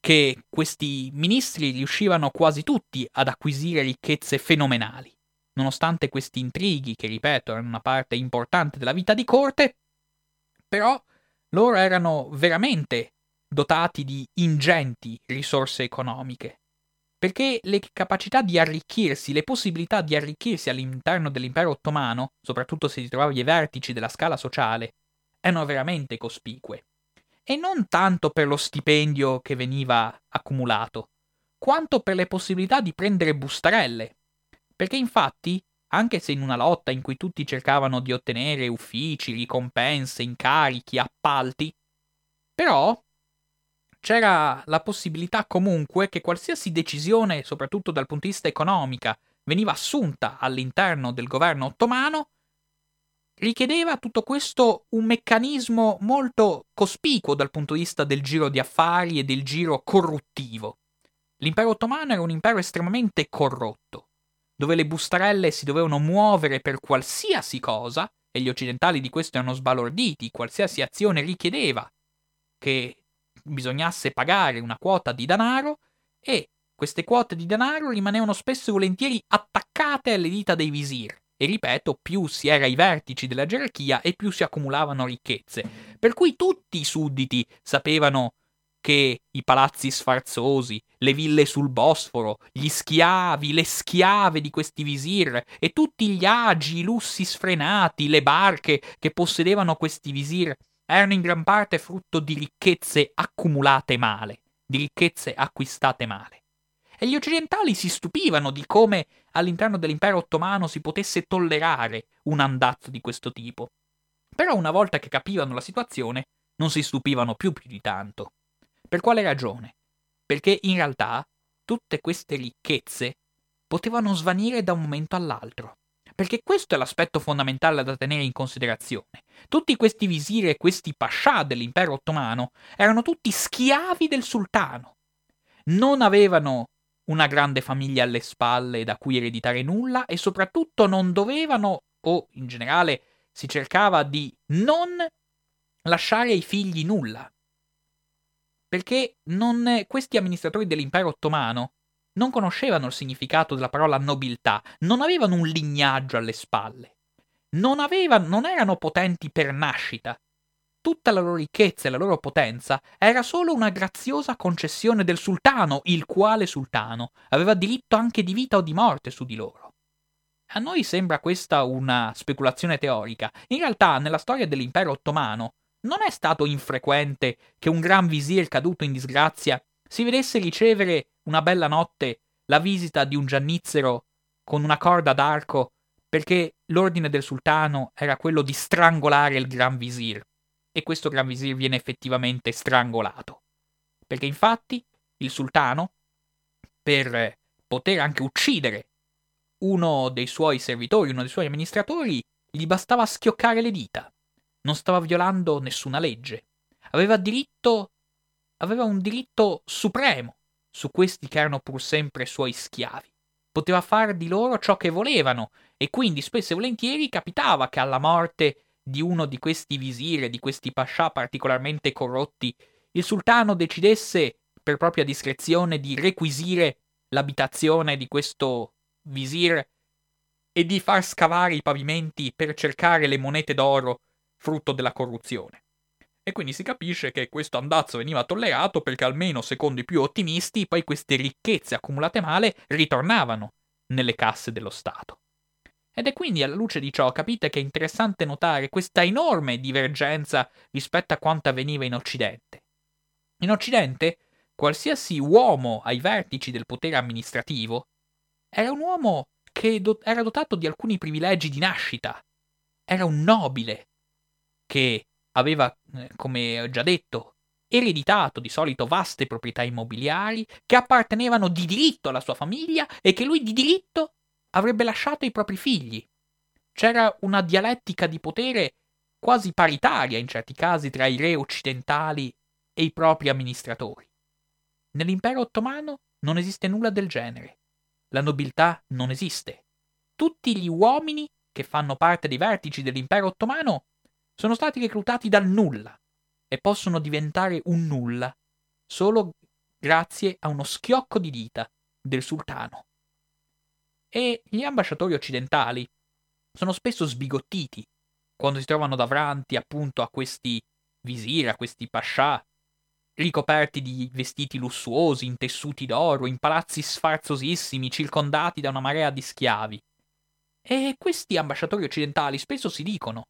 che questi ministri riuscivano quasi tutti ad acquisire ricchezze fenomenali. Nonostante questi intrighi, che ripeto erano una parte importante della vita di corte, però loro erano veramente dotati di ingenti risorse economiche perché le capacità di arricchirsi, le possibilità di arricchirsi all'interno dell'impero ottomano, soprattutto se si trovava ai vertici della scala sociale, erano veramente cospicue. E non tanto per lo stipendio che veniva accumulato, quanto per le possibilità di prendere bustarelle. Perché infatti, anche se in una lotta in cui tutti cercavano di ottenere uffici, ricompense, incarichi, appalti, però c'era la possibilità comunque che qualsiasi decisione, soprattutto dal punto di vista economica, veniva assunta all'interno del governo ottomano, richiedeva tutto questo un meccanismo molto cospicuo dal punto di vista del giro di affari e del giro corruttivo. L'impero ottomano era un impero estremamente corrotto, dove le bustarelle si dovevano muovere per qualsiasi cosa e gli occidentali di questo erano sbalorditi, qualsiasi azione richiedeva che bisognasse pagare una quota di denaro e queste quote di denaro rimanevano spesso e volentieri attaccate alle dita dei visir. E ripeto, più si era ai vertici della gerarchia e più si accumulavano ricchezze. Per cui tutti i sudditi sapevano che i palazzi sfarzosi, le ville sul Bosforo, gli schiavi, le schiave di questi visir e tutti gli agi, i lussi sfrenati, le barche che possedevano questi visir erano in gran parte frutto di ricchezze accumulate male, di ricchezze acquistate male. E gli occidentali si stupivano di come all'interno dell'impero ottomano si potesse tollerare un andazzo di questo tipo. Però una volta che capivano la situazione, non si stupivano più più di tanto. Per quale ragione? Perché in realtà tutte queste ricchezze potevano svanire da un momento all'altro. Perché questo è l'aspetto fondamentale da tenere in considerazione. Tutti questi visiri e questi pascià dell'impero ottomano erano tutti schiavi del sultano. Non avevano una grande famiglia alle spalle da cui ereditare nulla e soprattutto non dovevano, o in generale si cercava di non lasciare ai figli nulla. Perché non, questi amministratori dell'impero ottomano non conoscevano il significato della parola nobiltà, non avevano un lignaggio alle spalle, non, avevano, non erano potenti per nascita, tutta la loro ricchezza e la loro potenza era solo una graziosa concessione del sultano, il quale sultano aveva diritto anche di vita o di morte su di loro. A noi sembra questa una speculazione teorica. In realtà, nella storia dell'impero ottomano, non è stato infrequente che un gran visir caduto in disgrazia si vedesse ricevere una bella notte la visita di un giannizzero con una corda d'arco perché l'ordine del sultano era quello di strangolare il gran visir e questo Gran Visir viene effettivamente strangolato. Perché infatti il sultano, per poter anche uccidere uno dei suoi servitori, uno dei suoi amministratori, gli bastava schioccare le dita. Non stava violando nessuna legge. Aveva diritto. aveva un diritto supremo su questi che erano pur sempre suoi schiavi. Poteva fare di loro ciò che volevano, e quindi spesso e volentieri capitava che alla morte di uno di questi visire, di questi pascià particolarmente corrotti, il sultano decidesse, per propria discrezione, di requisire l'abitazione di questo visir e di far scavare i pavimenti per cercare le monete d'oro frutto della corruzione. E quindi si capisce che questo andazzo veniva tollerato perché almeno secondo i più ottimisti poi queste ricchezze accumulate male ritornavano nelle casse dello Stato. Ed è quindi alla luce di ciò capite che è interessante notare questa enorme divergenza rispetto a quanto avveniva in Occidente. In Occidente, qualsiasi uomo ai vertici del potere amministrativo era un uomo che do- era dotato di alcuni privilegi di nascita. Era un nobile che aveva, eh, come ho già detto, ereditato di solito vaste proprietà immobiliari che appartenevano di diritto alla sua famiglia e che lui di diritto avrebbe lasciato i propri figli. C'era una dialettica di potere quasi paritaria in certi casi tra i re occidentali e i propri amministratori. Nell'impero ottomano non esiste nulla del genere. La nobiltà non esiste. Tutti gli uomini che fanno parte dei vertici dell'impero ottomano sono stati reclutati dal nulla e possono diventare un nulla solo grazie a uno schiocco di dita del sultano. E gli ambasciatori occidentali sono spesso sbigottiti quando si trovano davanti appunto a questi visir, a questi pascià, ricoperti di vestiti lussuosi, in tessuti d'oro, in palazzi sfarzosissimi, circondati da una marea di schiavi. E questi ambasciatori occidentali spesso si dicono: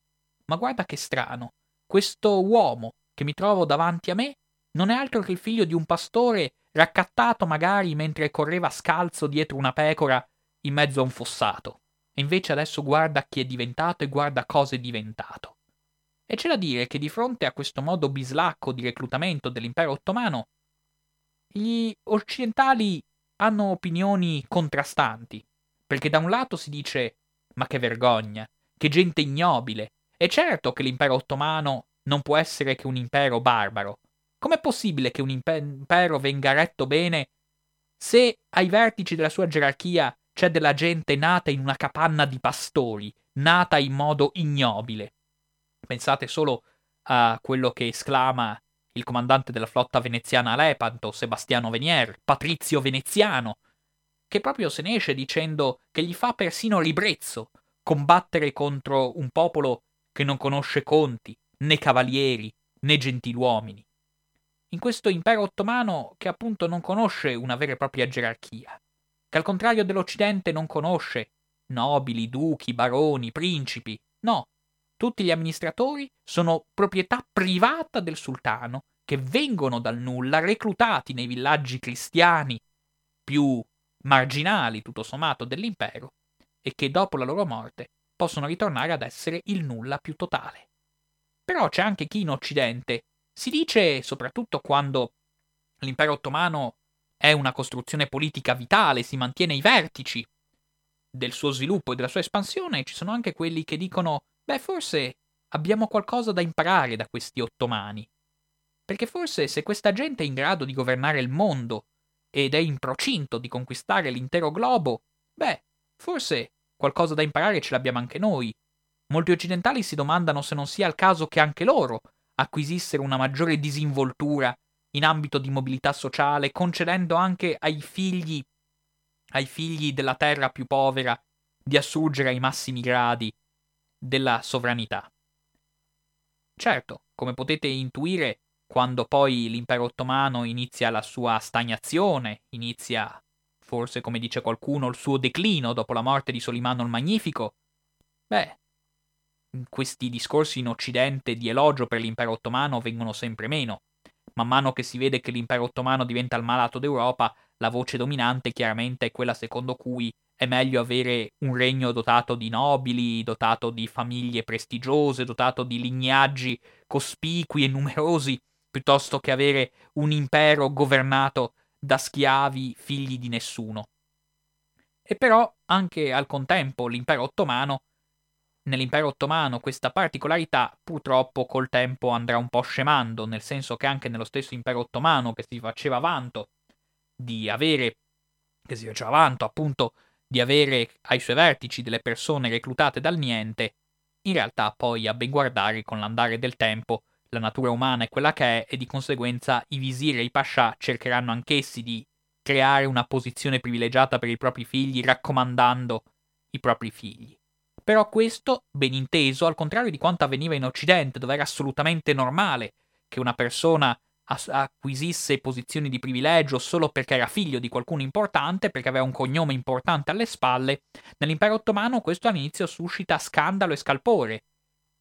Ma guarda che strano, questo uomo che mi trovo davanti a me non è altro che il figlio di un pastore raccattato magari mentre correva scalzo dietro una pecora in mezzo a un fossato. E invece adesso guarda chi è diventato e guarda cosa è diventato. E c'è da dire che di fronte a questo modo bislacco di reclutamento dell'impero ottomano, gli occidentali hanno opinioni contrastanti, perché da un lato si dice ma che vergogna, che gente ignobile, è certo che l'impero ottomano non può essere che un impero barbaro. Com'è possibile che un impero venga retto bene se ai vertici della sua gerarchia c'è della gente nata in una capanna di pastori, nata in modo ignobile. Pensate solo a quello che esclama il comandante della flotta veneziana a Lepanto, Sebastiano Venier, patrizio veneziano, che proprio se ne esce dicendo che gli fa persino ribrezzo combattere contro un popolo che non conosce conti, né cavalieri, né gentiluomini. In questo impero ottomano che appunto non conosce una vera e propria gerarchia, che al contrario dell'Occidente non conosce nobili, duchi, baroni, principi, no, tutti gli amministratori sono proprietà privata del sultano, che vengono dal nulla, reclutati nei villaggi cristiani più marginali, tutto sommato, dell'impero, e che dopo la loro morte possono ritornare ad essere il nulla più totale. Però c'è anche chi in Occidente si dice, soprattutto quando l'impero ottomano è una costruzione politica vitale, si mantiene ai vertici del suo sviluppo e della sua espansione, ci sono anche quelli che dicono Beh, forse abbiamo qualcosa da imparare da questi ottomani. Perché forse se questa gente è in grado di governare il mondo ed è in procinto di conquistare l'intero globo, beh, forse qualcosa da imparare ce l'abbiamo anche noi. Molti occidentali si domandano se non sia il caso che anche loro acquisissero una maggiore disinvoltura in ambito di mobilità sociale, concedendo anche ai figli, ai figli della terra più povera, di assurgere ai massimi gradi della sovranità. Certo, come potete intuire, quando poi l'impero ottomano inizia la sua stagnazione, inizia, forse come dice qualcuno, il suo declino dopo la morte di Solimano il Magnifico, beh, questi discorsi in Occidente di elogio per l'impero ottomano vengono sempre meno. Man mano che si vede che l'impero ottomano diventa il malato d'Europa, la voce dominante chiaramente è quella secondo cui è meglio avere un regno dotato di nobili, dotato di famiglie prestigiose, dotato di lignaggi cospicui e numerosi, piuttosto che avere un impero governato da schiavi figli di nessuno. E però anche al contempo l'impero ottomano, nell'impero ottomano questa particolarità purtroppo col tempo andrà un po' scemando, nel senso che anche nello stesso impero ottomano che si faceva vanto di avere, che si faceva vanto appunto di avere ai suoi vertici delle persone reclutate dal niente, in realtà poi a ben guardare con l'andare del tempo la natura umana è quella che è e di conseguenza i visiri e i pascià cercheranno anch'essi di creare una posizione privilegiata per i propri figli raccomandando i propri figli. Però questo, ben inteso, al contrario di quanto avveniva in Occidente, dove era assolutamente normale che una persona acquisisse posizioni di privilegio solo perché era figlio di qualcuno importante, perché aveva un cognome importante alle spalle, nell'impero ottomano questo all'inizio suscita scandalo e scalpore,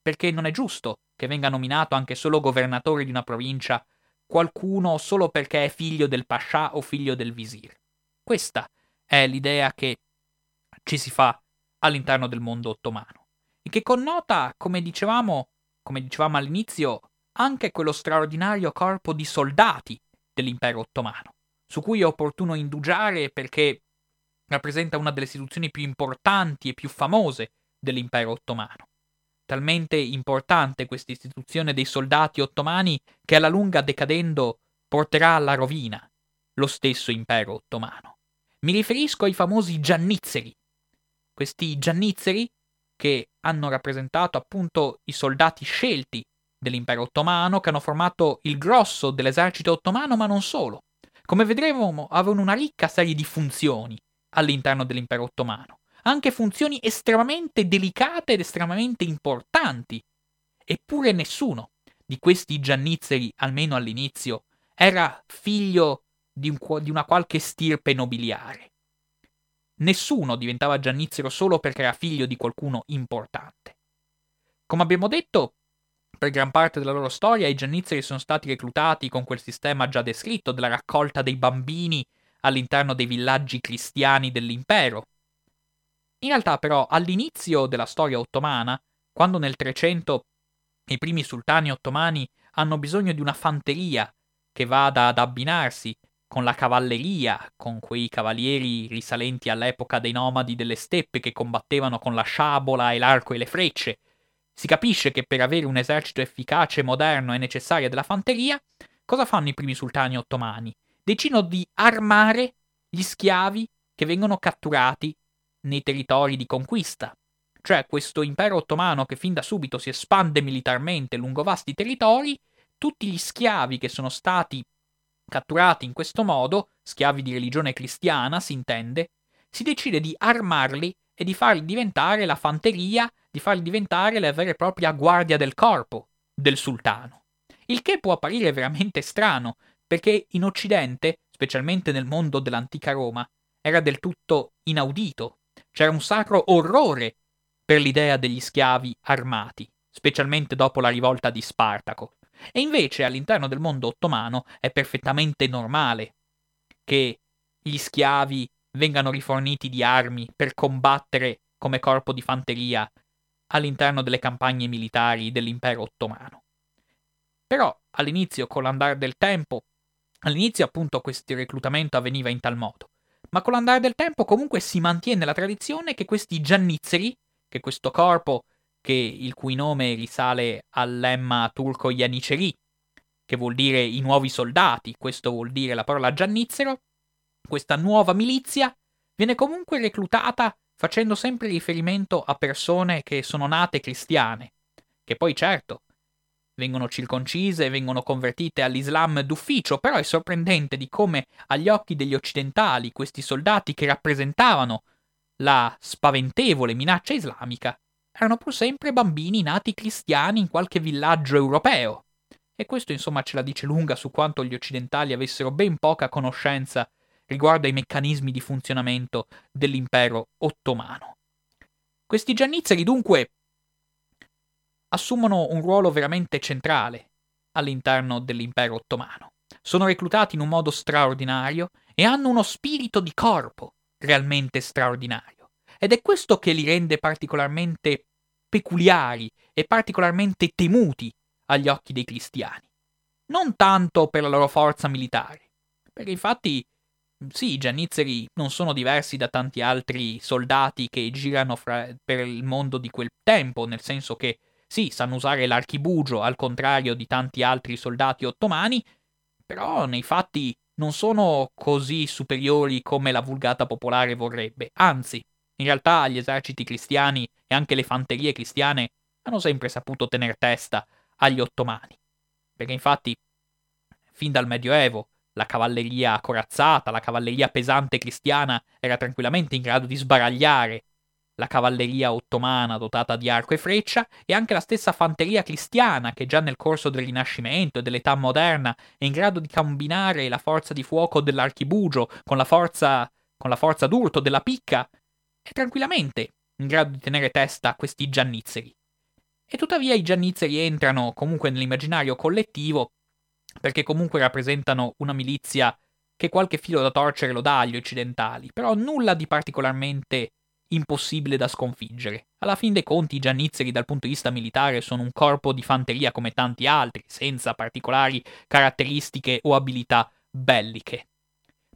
perché non è giusto che venga nominato anche solo governatore di una provincia qualcuno solo perché è figlio del pascià o figlio del visir. Questa è l'idea che ci si fa all'interno del mondo ottomano, e che connota, come dicevamo, come dicevamo all'inizio, anche quello straordinario corpo di soldati dell'impero ottomano, su cui è opportuno indugiare perché rappresenta una delle istituzioni più importanti e più famose dell'impero ottomano. Talmente importante questa istituzione dei soldati ottomani che alla lunga decadendo porterà alla rovina lo stesso impero ottomano. Mi riferisco ai famosi giannizzeri. Questi giannizzeri che hanno rappresentato appunto i soldati scelti dell'impero ottomano che hanno formato il grosso dell'esercito ottomano, ma non solo. Come vedremo, avevano una ricca serie di funzioni all'interno dell'impero ottomano, anche funzioni estremamente delicate ed estremamente importanti. Eppure nessuno di questi giannizzeri, almeno all'inizio, era figlio di, un, di una qualche stirpe nobiliare. Nessuno diventava giannizzero solo perché era figlio di qualcuno importante. Come abbiamo detto, per gran parte della loro storia i giannizzeri sono stati reclutati con quel sistema già descritto della raccolta dei bambini all'interno dei villaggi cristiani dell'impero. In realtà però all'inizio della storia ottomana, quando nel 300 i primi sultani ottomani hanno bisogno di una fanteria che vada ad abbinarsi con la cavalleria, con quei cavalieri risalenti all'epoca dei nomadi delle steppe che combattevano con la sciabola e l'arco e le frecce, si capisce che per avere un esercito efficace e moderno è necessaria della fanteria. Cosa fanno i primi sultani ottomani? Decidono di armare gli schiavi che vengono catturati nei territori di conquista. cioè questo impero ottomano che fin da subito si espande militarmente lungo vasti territori, tutti gli schiavi che sono stati catturati in questo modo, schiavi di religione cristiana si intende, si decide di armarli e di farli diventare la fanteria, di farli diventare la vera e propria guardia del corpo del sultano. Il che può apparire veramente strano, perché in Occidente, specialmente nel mondo dell'antica Roma, era del tutto inaudito. C'era un sacro orrore per l'idea degli schiavi armati, specialmente dopo la rivolta di Spartaco. E invece all'interno del mondo ottomano è perfettamente normale che gli schiavi vengano riforniti di armi per combattere come corpo di fanteria all'interno delle campagne militari dell'impero ottomano. Però all'inizio, con l'andare del tempo, all'inizio appunto questo reclutamento avveniva in tal modo, ma con l'andare del tempo comunque si mantiene la tradizione che questi giannizzeri, che questo corpo, che, il cui nome risale al lemma turco Yaniceri, che vuol dire i nuovi soldati, questo vuol dire la parola giannizzero, questa nuova milizia viene comunque reclutata facendo sempre riferimento a persone che sono nate cristiane, che poi certo vengono circoncise vengono convertite all'Islam d'ufficio, però è sorprendente di come agli occhi degli occidentali questi soldati che rappresentavano la spaventevole minaccia islamica erano pur sempre bambini nati cristiani in qualche villaggio europeo. E questo insomma ce la dice lunga su quanto gli occidentali avessero ben poca conoscenza riguardo ai meccanismi di funzionamento dell'impero ottomano. Questi giannizzeri dunque assumono un ruolo veramente centrale all'interno dell'impero ottomano. Sono reclutati in un modo straordinario e hanno uno spirito di corpo realmente straordinario. Ed è questo che li rende particolarmente peculiari e particolarmente temuti agli occhi dei cristiani. Non tanto per la loro forza militare, perché infatti sì, i giannizzeri non sono diversi da tanti altri soldati che girano fra, per il mondo di quel tempo, nel senso che sì, sanno usare l'archibugio al contrario di tanti altri soldati ottomani, però nei fatti non sono così superiori come la vulgata popolare vorrebbe. Anzi, in realtà gli eserciti cristiani e anche le fanterie cristiane hanno sempre saputo tener testa agli ottomani. Perché infatti, fin dal Medioevo, la cavalleria corazzata, la cavalleria pesante cristiana era tranquillamente in grado di sbaragliare la cavalleria ottomana dotata di arco e freccia e anche la stessa fanteria cristiana che già nel corso del Rinascimento e dell'età moderna è in grado di combinare la forza di fuoco dell'archibugio con la forza, con la forza d'urto della picca, è tranquillamente in grado di tenere testa a questi giannizzeri. E tuttavia i giannizzeri entrano comunque nell'immaginario collettivo perché comunque rappresentano una milizia che qualche filo da torcere lo dà agli occidentali, però nulla di particolarmente impossibile da sconfiggere. Alla fin dei conti i giannizzeri dal punto di vista militare sono un corpo di fanteria come tanti altri, senza particolari caratteristiche o abilità belliche.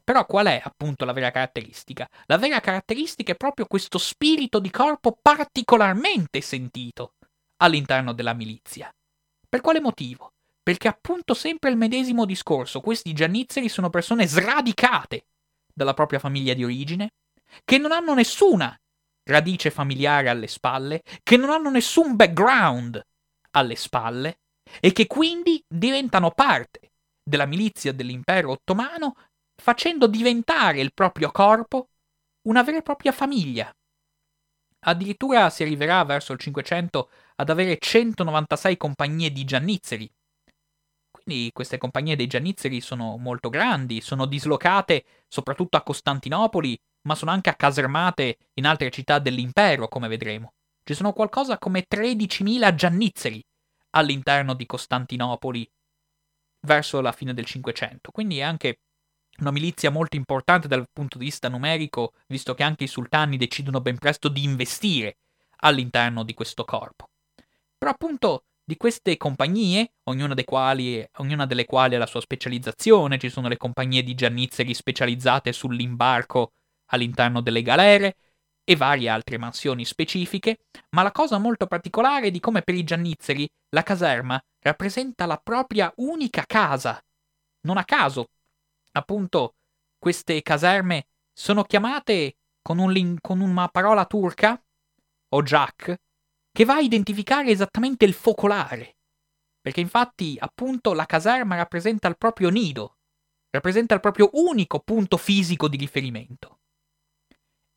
Però qual è appunto la vera caratteristica? La vera caratteristica è proprio questo spirito di corpo particolarmente sentito all'interno della milizia. Per quale motivo? perché appunto sempre il medesimo discorso, questi giannizzeri sono persone sradicate dalla propria famiglia di origine, che non hanno nessuna radice familiare alle spalle, che non hanno nessun background alle spalle e che quindi diventano parte della milizia dell'impero ottomano facendo diventare il proprio corpo una vera e propria famiglia. Addirittura si arriverà verso il 500 ad avere 196 compagnie di giannizzeri, quindi queste compagnie dei giannizzeri sono molto grandi, sono dislocate soprattutto a Costantinopoli, ma sono anche accasermate in altre città dell'impero, come vedremo. Ci sono qualcosa come 13.000 giannizzeri all'interno di Costantinopoli verso la fine del Cinquecento, quindi è anche una milizia molto importante dal punto di vista numerico, visto che anche i sultani decidono ben presto di investire all'interno di questo corpo. Però appunto di queste compagnie, ognuna, quali, ognuna, delle quali ha la sua specializzazione, ci sono le compagnie di giannizzeri specializzate sull'imbarco all'interno delle galere e varie altre mansioni specifiche, ma la cosa molto particolare è di come per i giannizzeri la caserma rappresenta la propria unica casa. Non a caso, appunto, queste caserme sono chiamate con, un, con una parola turca o Jack, che va a identificare esattamente il focolare. Perché infatti, appunto, la caserma rappresenta il proprio nido, rappresenta il proprio unico punto fisico di riferimento.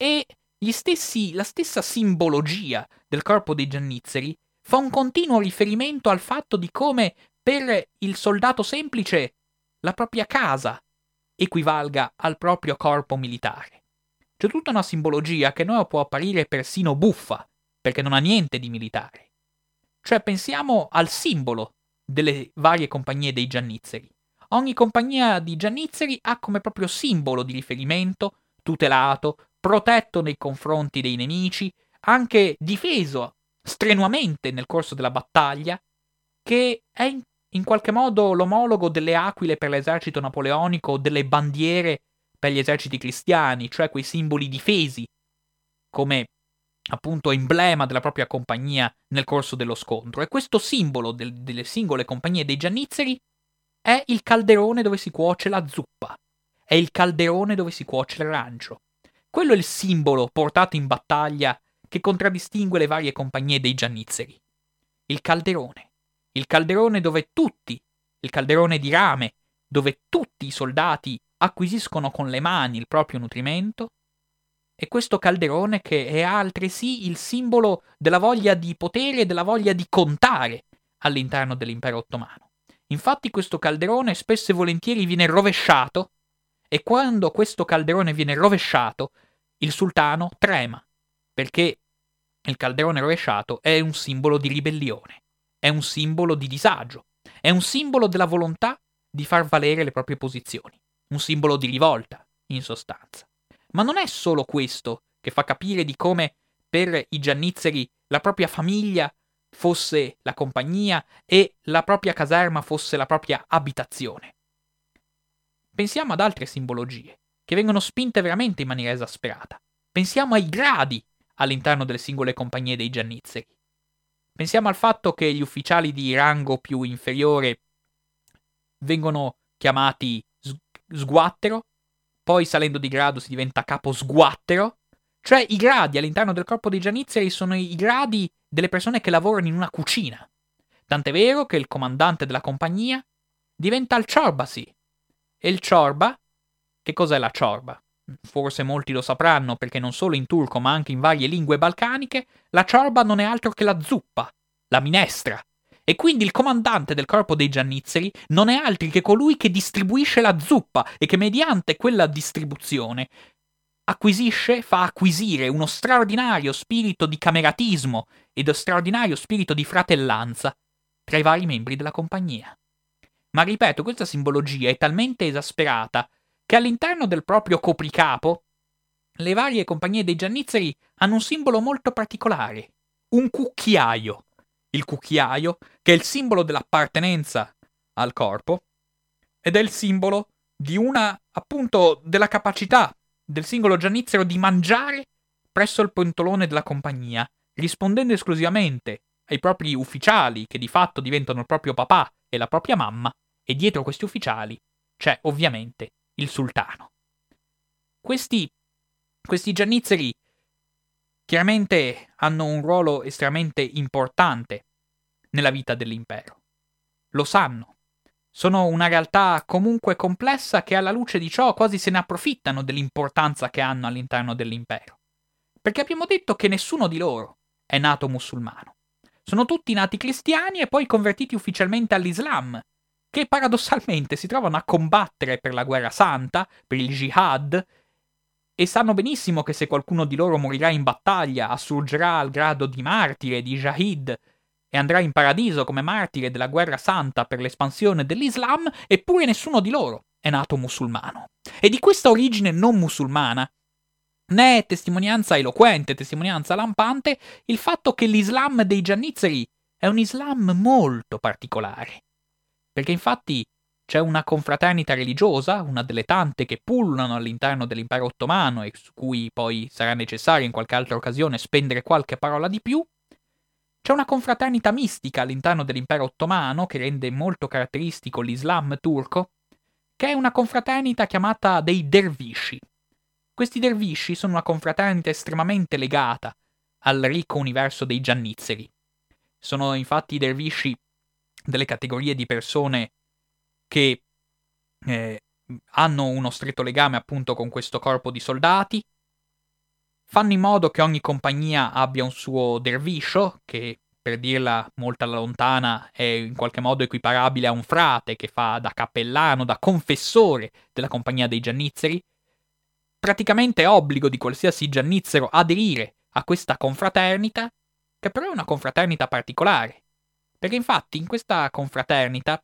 E stessi, la stessa simbologia del corpo dei Giannizzeri fa un continuo riferimento al fatto di come per il soldato semplice la propria casa equivalga al proprio corpo militare. C'è tutta una simbologia che noi può apparire persino buffa, perché non ha niente di militare. Cioè pensiamo al simbolo delle varie compagnie dei Giannizzeri. Ogni compagnia di Giannizzeri ha come proprio simbolo di riferimento, tutelato, protetto nei confronti dei nemici, anche difeso strenuamente nel corso della battaglia, che è in, qualche modo l'omologo delle aquile per l'esercito napoleonico o delle bandiere per gli eserciti cristiani, cioè quei simboli difesi come appunto emblema della propria compagnia nel corso dello scontro. E questo simbolo del, delle singole compagnie dei Giannizzeri è il calderone dove si cuoce la zuppa, è il calderone dove si cuoce l'arancio. Quello è il simbolo portato in battaglia che contraddistingue le varie compagnie dei Giannizzeri. Il calderone. Il calderone dove tutti, il calderone di rame, dove tutti i soldati acquisiscono con le mani il proprio nutrimento, e questo calderone che è altresì il simbolo della voglia di potere e della voglia di contare all'interno dell'impero ottomano. Infatti questo calderone spesso e volentieri viene rovesciato e quando questo calderone viene rovesciato, il sultano trema, perché il calderone rovesciato è un simbolo di ribellione, è un simbolo di disagio, è un simbolo della volontà di far valere le proprie posizioni, un simbolo di rivolta, in sostanza. Ma non è solo questo che fa capire di come per i Giannizzeri la propria famiglia fosse la compagnia e la propria caserma fosse la propria abitazione. Pensiamo ad altre simbologie, che vengono spinte veramente in maniera esasperata. Pensiamo ai gradi all'interno delle singole compagnie dei Giannizzeri. Pensiamo al fatto che gli ufficiali di rango più inferiore vengono chiamati sguattero, poi salendo di grado si diventa capo sguattero, cioè i gradi all'interno del corpo dei Giannizzeri sono i gradi delle persone che lavorano in una cucina. Tant'è vero che il comandante della compagnia diventa il Ciorbasi, e il ciorba? Che cos'è la ciorba? Forse molti lo sapranno perché non solo in turco ma anche in varie lingue balcaniche, la ciorba non è altro che la zuppa, la minestra. E quindi il comandante del corpo dei Giannizzeri non è altro che colui che distribuisce la zuppa e che mediante quella distribuzione acquisisce, fa acquisire uno straordinario spirito di cameratismo ed uno straordinario spirito di fratellanza tra i vari membri della compagnia. Ma ripeto, questa simbologia è talmente esasperata che all'interno del proprio copricapo le varie compagnie dei Giannizzeri hanno un simbolo molto particolare, un cucchiaio. Il cucchiaio, che è il simbolo dell'appartenenza al corpo, ed è il simbolo di una, appunto, della capacità del singolo Giannizzero di mangiare presso il pentolone della compagnia, rispondendo esclusivamente ai propri ufficiali, che di fatto diventano il proprio papà e la propria mamma, e dietro questi ufficiali c'è ovviamente il sultano. Questi, questi giannizzeri chiaramente hanno un ruolo estremamente importante nella vita dell'impero. Lo sanno. Sono una realtà comunque complessa che alla luce di ciò quasi se ne approfittano dell'importanza che hanno all'interno dell'impero. Perché abbiamo detto che nessuno di loro è nato musulmano. Sono tutti nati cristiani e poi convertiti ufficialmente all'Islam, che paradossalmente si trovano a combattere per la guerra santa, per il jihad, e sanno benissimo che se qualcuno di loro morirà in battaglia, assurgerà al grado di martire, di jahid, e andrà in paradiso come martire della guerra santa per l'espansione dell'Islam, eppure nessuno di loro è nato musulmano. E di questa origine non musulmana né è testimonianza eloquente, testimonianza lampante, il fatto che l'Islam dei Giannizzeri è un Islam molto particolare. Perché infatti c'è una confraternita religiosa, una delle tante che pullano all'interno dell'impero ottomano e su cui poi sarà necessario in qualche altra occasione spendere qualche parola di più. C'è una confraternita mistica all'interno dell'impero ottomano che rende molto caratteristico l'Islam turco, che è una confraternita chiamata dei dervisci. Questi dervisci sono una confraternita estremamente legata al ricco universo dei giannizzeri. Sono infatti i dervisci delle categorie di persone che eh, hanno uno stretto legame appunto con questo corpo di soldati, fanno in modo che ogni compagnia abbia un suo derviscio, che per dirla molto alla lontana è in qualche modo equiparabile a un frate che fa da cappellano, da confessore della compagnia dei giannizzeri, praticamente obbligo di qualsiasi giannizzero aderire a questa confraternita, che però è una confraternita particolare, perché infatti in questa confraternita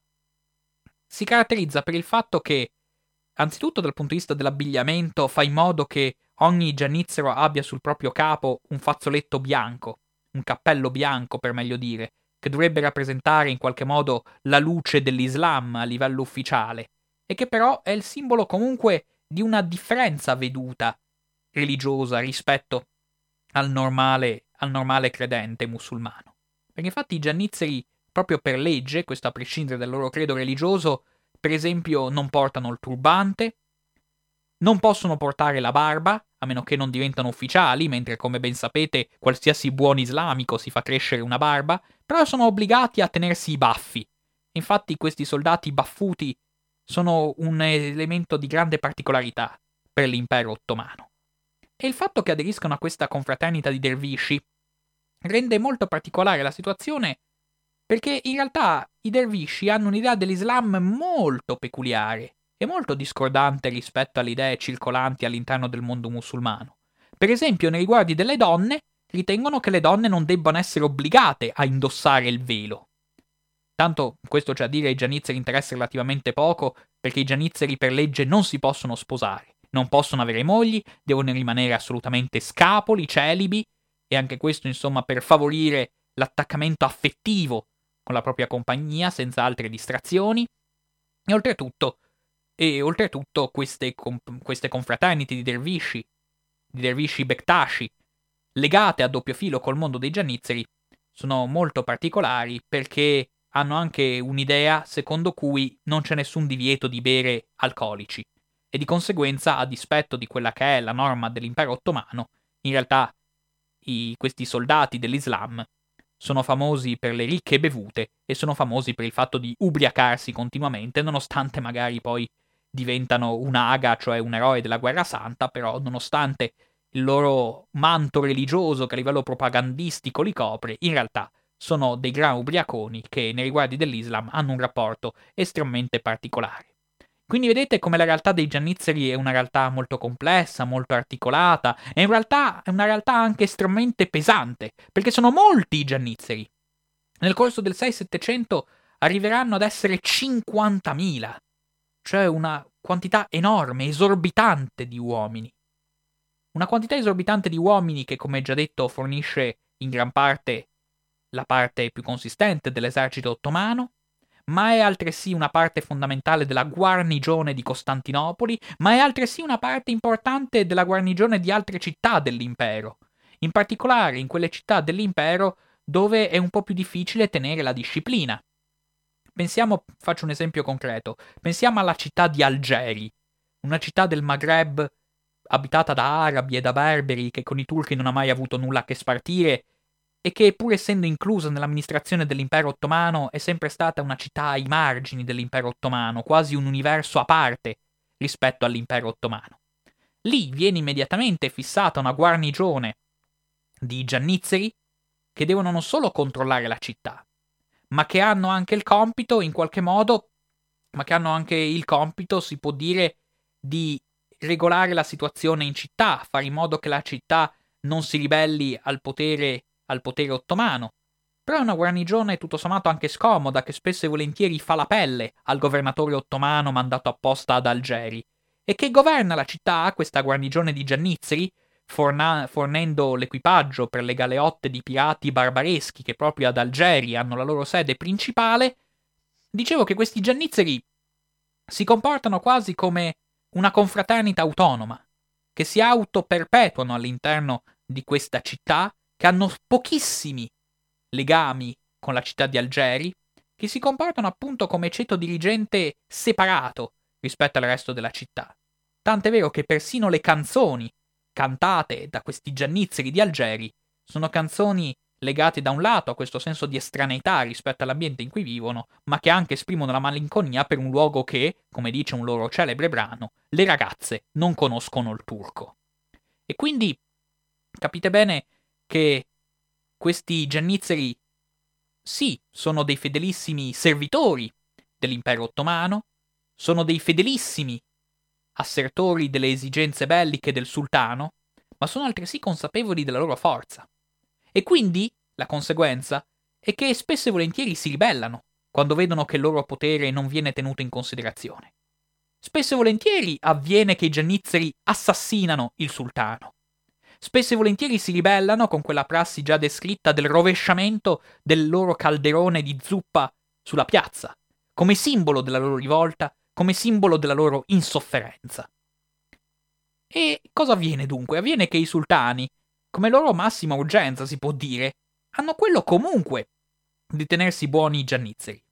si caratterizza per il fatto che, anzitutto dal punto di vista dell'abbigliamento, fa in modo che ogni giannizzero abbia sul proprio capo un fazzoletto bianco, un cappello bianco per meglio dire, che dovrebbe rappresentare in qualche modo la luce dell'Islam a livello ufficiale, e che però è il simbolo comunque di una differenza veduta religiosa rispetto al normale, al normale credente musulmano. Perché infatti i giannizzeri, proprio per legge, questo a prescindere dal loro credo religioso, per esempio non portano il turbante, non possono portare la barba, a meno che non diventano ufficiali, mentre come ben sapete qualsiasi buon islamico si fa crescere una barba, però sono obbligati a tenersi i baffi. Infatti questi soldati baffuti sono un elemento di grande particolarità per l'impero ottomano. E il fatto che aderiscano a questa confraternita di dervisci rende molto particolare la situazione perché in realtà i dervisci hanno un'idea dell'Islam molto peculiare e molto discordante rispetto alle idee circolanti all'interno del mondo musulmano. Per esempio, nei riguardi delle donne, ritengono che le donne non debbano essere obbligate a indossare il velo. Tanto questo c'è a dire ai gianizzeri interessa relativamente poco, perché i gianizzeri per legge non si possono sposare, non possono avere mogli, devono rimanere assolutamente scapoli, celibi, e anche questo insomma per favorire l'attaccamento affettivo con la propria compagnia senza altre distrazioni. E oltretutto, e oltretutto queste, comp- queste confraternity di dervisci, di dervisci bektashi, legate a doppio filo col mondo dei giannizzeri, sono molto particolari perché hanno anche un'idea secondo cui non c'è nessun divieto di bere alcolici e di conseguenza, a dispetto di quella che è la norma dell'impero ottomano, in realtà i, questi soldati dell'Islam sono famosi per le ricche bevute e sono famosi per il fatto di ubriacarsi continuamente, nonostante magari poi diventano un'aga, cioè un eroe della guerra santa, però nonostante il loro manto religioso che a livello propagandistico li copre, in realtà sono dei gran ubriaconi che nei riguardi dell'Islam hanno un rapporto estremamente particolare. Quindi vedete come la realtà dei giannizzeri è una realtà molto complessa, molto articolata, e in realtà è una realtà anche estremamente pesante, perché sono molti i giannizzeri. Nel corso del 6-700 arriveranno ad essere 50.000, cioè una quantità enorme, esorbitante di uomini. Una quantità esorbitante di uomini che, come già detto, fornisce in gran parte la parte più consistente dell'esercito ottomano, ma è altresì una parte fondamentale della guarnigione di Costantinopoli, ma è altresì una parte importante della guarnigione di altre città dell'impero, in particolare in quelle città dell'impero dove è un po' più difficile tenere la disciplina. Pensiamo, faccio un esempio concreto, pensiamo alla città di Algeri, una città del Maghreb abitata da arabi e da berberi che con i turchi non ha mai avuto nulla a che spartire e che pur essendo inclusa nell'amministrazione dell'impero ottomano è sempre stata una città ai margini dell'impero ottomano, quasi un universo a parte rispetto all'impero ottomano. Lì viene immediatamente fissata una guarnigione di giannizzeri che devono non solo controllare la città, ma che hanno anche il compito, in qualche modo, ma che hanno anche il compito, si può dire, di regolare la situazione in città, fare in modo che la città non si ribelli al potere al potere ottomano. Però è una guarnigione tutto sommato anche scomoda che spesso e volentieri fa la pelle al governatore ottomano mandato apposta ad Algeri, e che governa la città, questa guarnigione di giannizzeri, forna- fornendo l'equipaggio per le galeotte di pirati barbareschi che proprio ad Algeri hanno la loro sede principale, dicevo che questi giannizzeri si comportano quasi come una confraternita autonoma, che si autoperpetuano all'interno di questa città che hanno pochissimi legami con la città di Algeri, che si comportano appunto come ceto dirigente separato rispetto al resto della città. Tant'è vero che persino le canzoni cantate da questi giannizzeri di Algeri Sono canzoni legate da un lato a questo senso di estraneità rispetto all'ambiente in cui vivono, ma che anche esprimono la malinconia per un luogo che, come dice un loro celebre brano, le ragazze non conoscono il turco. E quindi capite bene che questi giannizzeri sì, sono dei fedelissimi servitori dell'impero ottomano, sono dei fedelissimi assertori delle esigenze belliche del sultano, ma sono altresì consapevoli della loro forza. E quindi la conseguenza è che spesso e volentieri si ribellano quando vedono che il loro potere non viene tenuto in considerazione. Spesso e volentieri avviene che i giannizzeri assassinano il sultano. Spesso e volentieri si ribellano con quella prassi già descritta del rovesciamento del loro calderone di zuppa sulla piazza, come simbolo della loro rivolta, come simbolo della loro insofferenza. E cosa avviene dunque? Avviene che i sultani, come loro massima urgenza si può dire, hanno quello comunque di tenersi buoni i giannizzeri.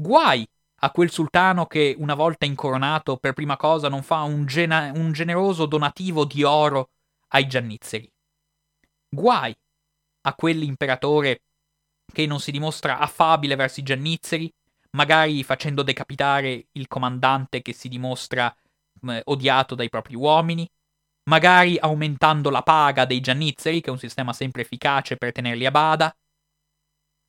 Guai a quel sultano che, una volta incoronato, per prima cosa non fa un, gena- un generoso donativo di oro ai giannizzeri. Guai a quell'imperatore che non si dimostra affabile verso i giannizzeri, magari facendo decapitare il comandante che si dimostra eh, odiato dai propri uomini, magari aumentando la paga dei giannizzeri, che è un sistema sempre efficace per tenerli a bada,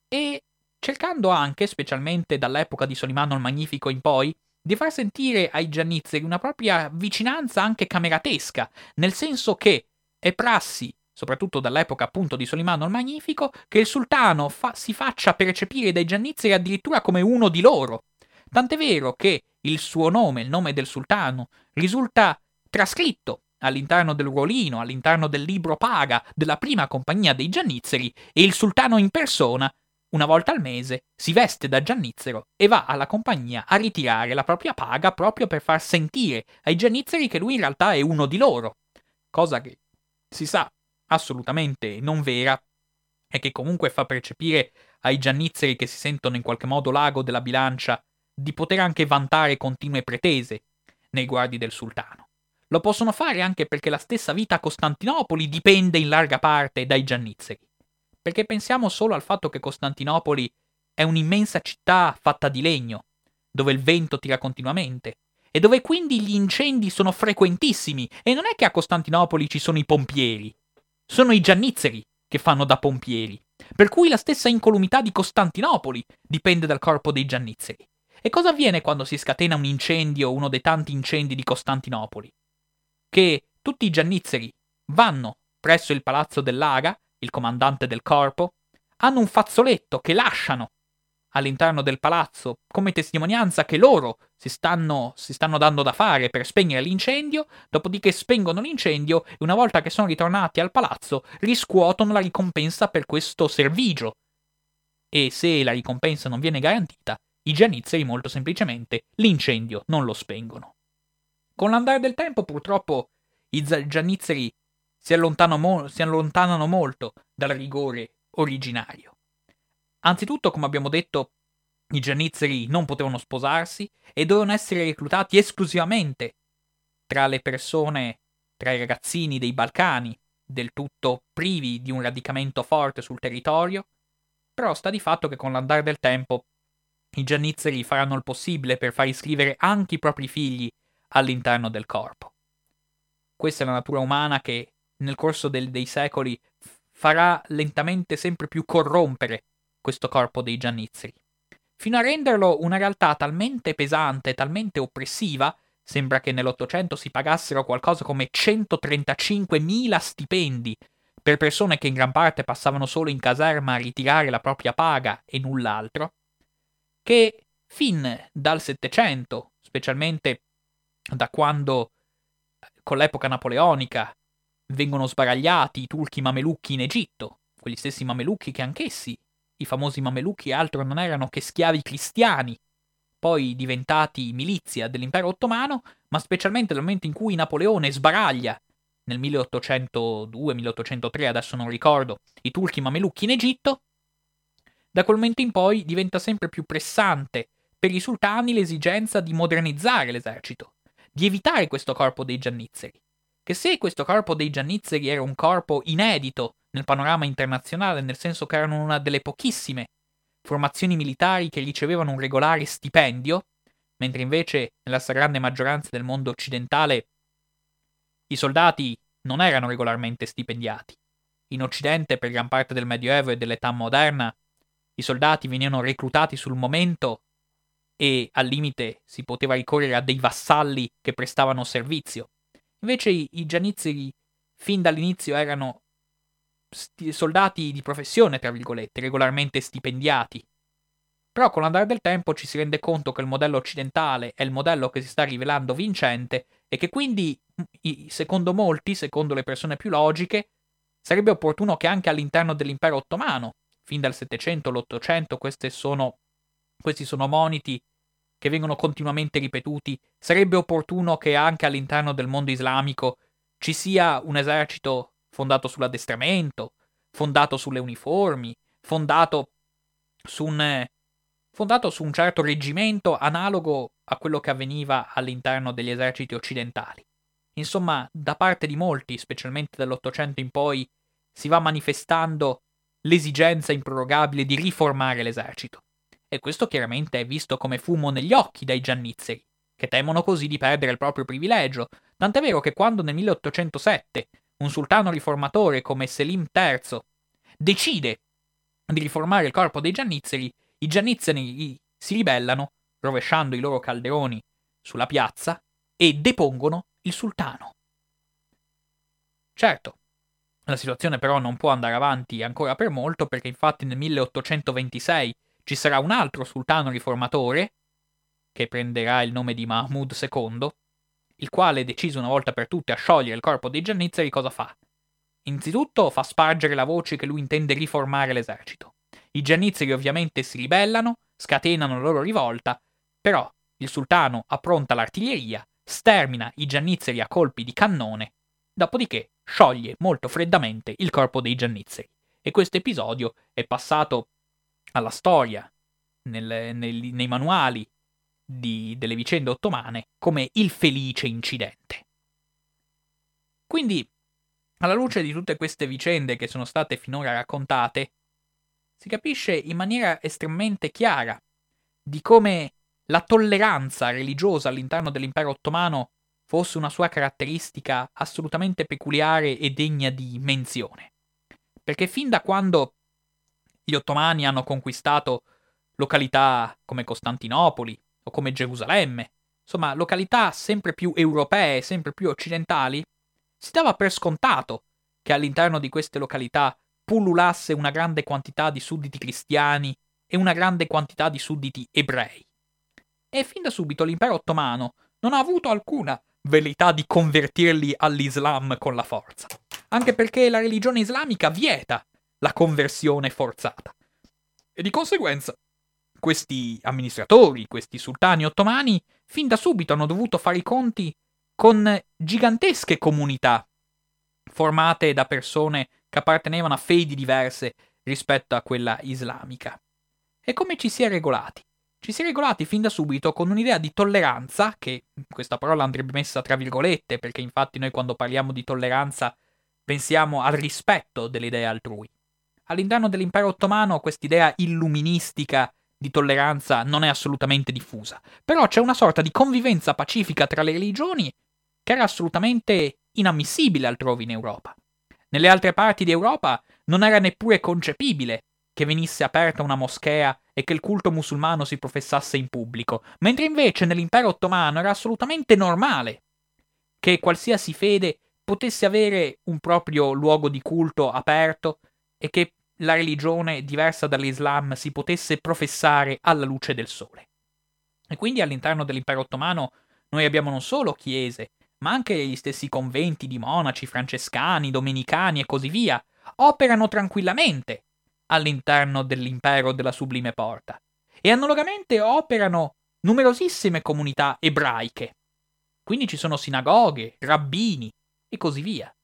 e cercando anche, specialmente dall'epoca di Solimano il Magnifico in poi, di far sentire ai giannizzeri una propria vicinanza anche cameratesca, nel senso che è prassi, soprattutto dall'epoca appunto di Solimano il Magnifico, che il sultano fa- si faccia percepire dai giannizzeri addirittura come uno di loro. Tant'è vero che il suo nome, il nome del sultano, risulta trascritto all'interno del ruolino, all'interno del libro paga della prima compagnia dei giannizzeri, e il sultano in persona, una volta al mese, si veste da giannizzero e va alla compagnia a ritirare la propria paga proprio per far sentire ai giannizzeri che lui in realtà è uno di loro. Cosa che si sa assolutamente non vera e che comunque fa percepire ai giannizzeri che si sentono in qualche modo l'ago della bilancia di poter anche vantare continue pretese nei guardi del sultano. Lo possono fare anche perché la stessa vita a Costantinopoli dipende in larga parte dai giannizzeri. Perché pensiamo solo al fatto che Costantinopoli è un'immensa città fatta di legno, dove il vento tira continuamente, e dove quindi gli incendi sono frequentissimi, e non è che a Costantinopoli ci sono i pompieri, sono i giannizzeri che fanno da pompieri, per cui la stessa incolumità di Costantinopoli dipende dal corpo dei giannizzeri. E cosa avviene quando si scatena un incendio, uno dei tanti incendi di Costantinopoli? che tutti i giannizzeri vanno presso il palazzo dell'Aga, il comandante del corpo, hanno un fazzoletto che lasciano all'interno del palazzo come testimonianza che loro si stanno, si stanno dando da fare per spegnere l'incendio, dopodiché spengono l'incendio e una volta che sono ritornati al palazzo riscuotono la ricompensa per questo servigio. E se la ricompensa non viene garantita, i giannizzeri molto semplicemente l'incendio non lo spengono. Con l'andare del tempo, purtroppo, i giannizzeri si, mo- si allontanano molto dal rigore originario. Anzitutto, come abbiamo detto, i giannizzeri non potevano sposarsi e dovevano essere reclutati esclusivamente tra le persone, tra i ragazzini dei Balcani, del tutto privi di un radicamento forte sul territorio, però sta di fatto che con l'andare del tempo i giannizzeri faranno il possibile per far iscrivere anche i propri figli all'interno del corpo. Questa è la natura umana che nel corso del, dei secoli farà lentamente sempre più corrompere questo corpo dei giannizzeri, fino a renderlo una realtà talmente pesante, talmente oppressiva, sembra che nell'Ottocento si pagassero qualcosa come 135.000 stipendi per persone che in gran parte passavano solo in caserma a ritirare la propria paga e null'altro, che fin dal Settecento, specialmente da quando con l'epoca napoleonica vengono sbaragliati i turchi mamelucchi in Egitto, quegli stessi mamelucchi che anch'essi, i famosi mamelucchi, altro non erano che schiavi cristiani, poi diventati milizia dell'impero ottomano, ma specialmente nel momento in cui Napoleone sbaraglia nel 1802-1803, adesso non ricordo, i turchi mamelucchi in Egitto, da quel momento in poi diventa sempre più pressante per i sultani l'esigenza di modernizzare l'esercito di evitare questo corpo dei giannizzeri. Che se questo corpo dei Giannizzeri era un corpo inedito nel panorama internazionale, nel senso che erano una delle pochissime formazioni militari che ricevevano un regolare stipendio, mentre invece nella stragrande maggioranza del mondo occidentale i soldati non erano regolarmente stipendiati. In Occidente, per gran parte del Medioevo e dell'età moderna, i soldati venivano reclutati sul momento e al limite si poteva ricorrere a dei vassalli che prestavano servizio. Invece i, i Gianizzeri fin dall'inizio erano sti- soldati di professione, tra virgolette, regolarmente stipendiati. Però con l'andare del tempo ci si rende conto che il modello occidentale è il modello che si sta rivelando vincente e che quindi, secondo molti, secondo le persone più logiche, sarebbe opportuno che anche all'interno dell'impero ottomano, fin dal 700 all'800, questi sono, questi sono moniti che vengono continuamente ripetuti, sarebbe opportuno che anche all'interno del mondo islamico ci sia un esercito fondato sull'addestramento, fondato sulle uniformi, fondato su un, fondato su un certo reggimento analogo a quello che avveniva all'interno degli eserciti occidentali. Insomma, da parte di molti, specialmente dall'Ottocento in poi, si va manifestando l'esigenza improrogabile di riformare l'esercito e questo chiaramente è visto come fumo negli occhi dai giannizzeri, che temono così di perdere il proprio privilegio, tant'è vero che quando nel 1807 un sultano riformatore come Selim III decide di riformare il corpo dei giannizzeri, i giannizzeri si ribellano, rovesciando i loro calderoni sulla piazza, e depongono il sultano. Certo, la situazione però non può andare avanti ancora per molto perché infatti nel 1826 ci sarà un altro sultano riformatore, che prenderà il nome di Mahmud II, il quale, deciso una volta per tutte a sciogliere il corpo dei Giannizzeri, cosa fa? Innanzitutto fa spargere la voce che lui intende riformare l'esercito. I Giannizzeri ovviamente si ribellano, scatenano la loro rivolta, però il sultano appronta l'artiglieria, stermina i Giannizzeri a colpi di cannone, dopodiché scioglie molto freddamente il corpo dei Giannizzeri. E questo episodio è passato alla storia, nel, nel, nei manuali di, delle vicende ottomane, come il felice incidente. Quindi, alla luce di tutte queste vicende che sono state finora raccontate, si capisce in maniera estremamente chiara di come la tolleranza religiosa all'interno dell'impero ottomano fosse una sua caratteristica assolutamente peculiare e degna di menzione. Perché fin da quando gli ottomani hanno conquistato località come Costantinopoli o come Gerusalemme, insomma località sempre più europee, sempre più occidentali, si dava per scontato che all'interno di queste località pullulasse una grande quantità di sudditi cristiani e una grande quantità di sudditi ebrei. E fin da subito l'impero ottomano non ha avuto alcuna velità di convertirli all'Islam con la forza, anche perché la religione islamica vieta la conversione forzata. E di conseguenza, questi amministratori, questi sultani ottomani, fin da subito hanno dovuto fare i conti con gigantesche comunità formate da persone che appartenevano a fedi diverse rispetto a quella islamica. E come ci si è regolati? Ci si è regolati fin da subito con un'idea di tolleranza, che questa parola andrebbe messa tra virgolette, perché infatti noi quando parliamo di tolleranza pensiamo al rispetto delle idee altrui. All'interno dell'impero ottomano quest'idea illuministica di tolleranza non è assolutamente diffusa, però c'è una sorta di convivenza pacifica tra le religioni che era assolutamente inammissibile altrove in Europa. Nelle altre parti d'Europa non era neppure concepibile che venisse aperta una moschea e che il culto musulmano si professasse in pubblico, mentre invece nell'impero ottomano era assolutamente normale che qualsiasi fede potesse avere un proprio luogo di culto aperto e che la religione diversa dall'Islam si potesse professare alla luce del sole. E quindi all'interno dell'impero ottomano noi abbiamo non solo chiese, ma anche gli stessi conventi di monaci, francescani, domenicani e così via, operano tranquillamente all'interno dell'impero della Sublime Porta. E analogamente operano numerosissime comunità ebraiche. Quindi ci sono sinagoghe, rabbini e così via.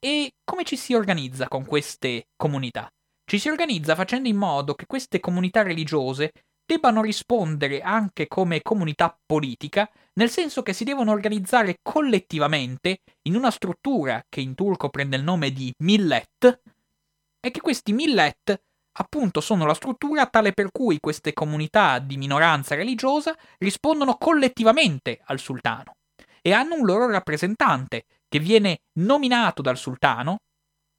E come ci si organizza con queste comunità? Ci si organizza facendo in modo che queste comunità religiose debbano rispondere anche come comunità politica, nel senso che si devono organizzare collettivamente in una struttura che in turco prende il nome di millet, e che questi millet appunto sono la struttura tale per cui queste comunità di minoranza religiosa rispondono collettivamente al sultano e hanno un loro rappresentante che viene nominato dal sultano,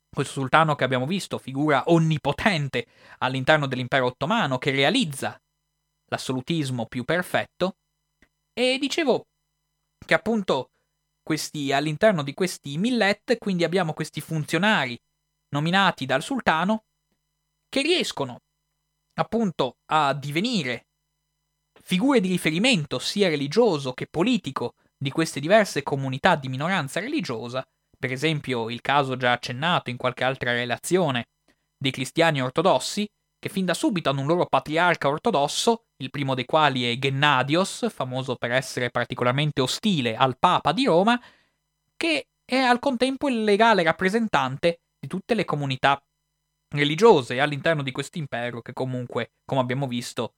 questo sultano che abbiamo visto, figura onnipotente all'interno dell'impero ottomano, che realizza l'assolutismo più perfetto, e dicevo che appunto questi, all'interno di questi millet, quindi abbiamo questi funzionari nominati dal sultano, che riescono appunto a divenire figure di riferimento sia religioso che politico di queste diverse comunità di minoranza religiosa, per esempio il caso già accennato in qualche altra relazione dei cristiani ortodossi, che fin da subito hanno un loro patriarca ortodosso, il primo dei quali è Gennadios, famoso per essere particolarmente ostile al Papa di Roma, che è al contempo il legale rappresentante di tutte le comunità religiose all'interno di questo impero che comunque, come abbiamo visto,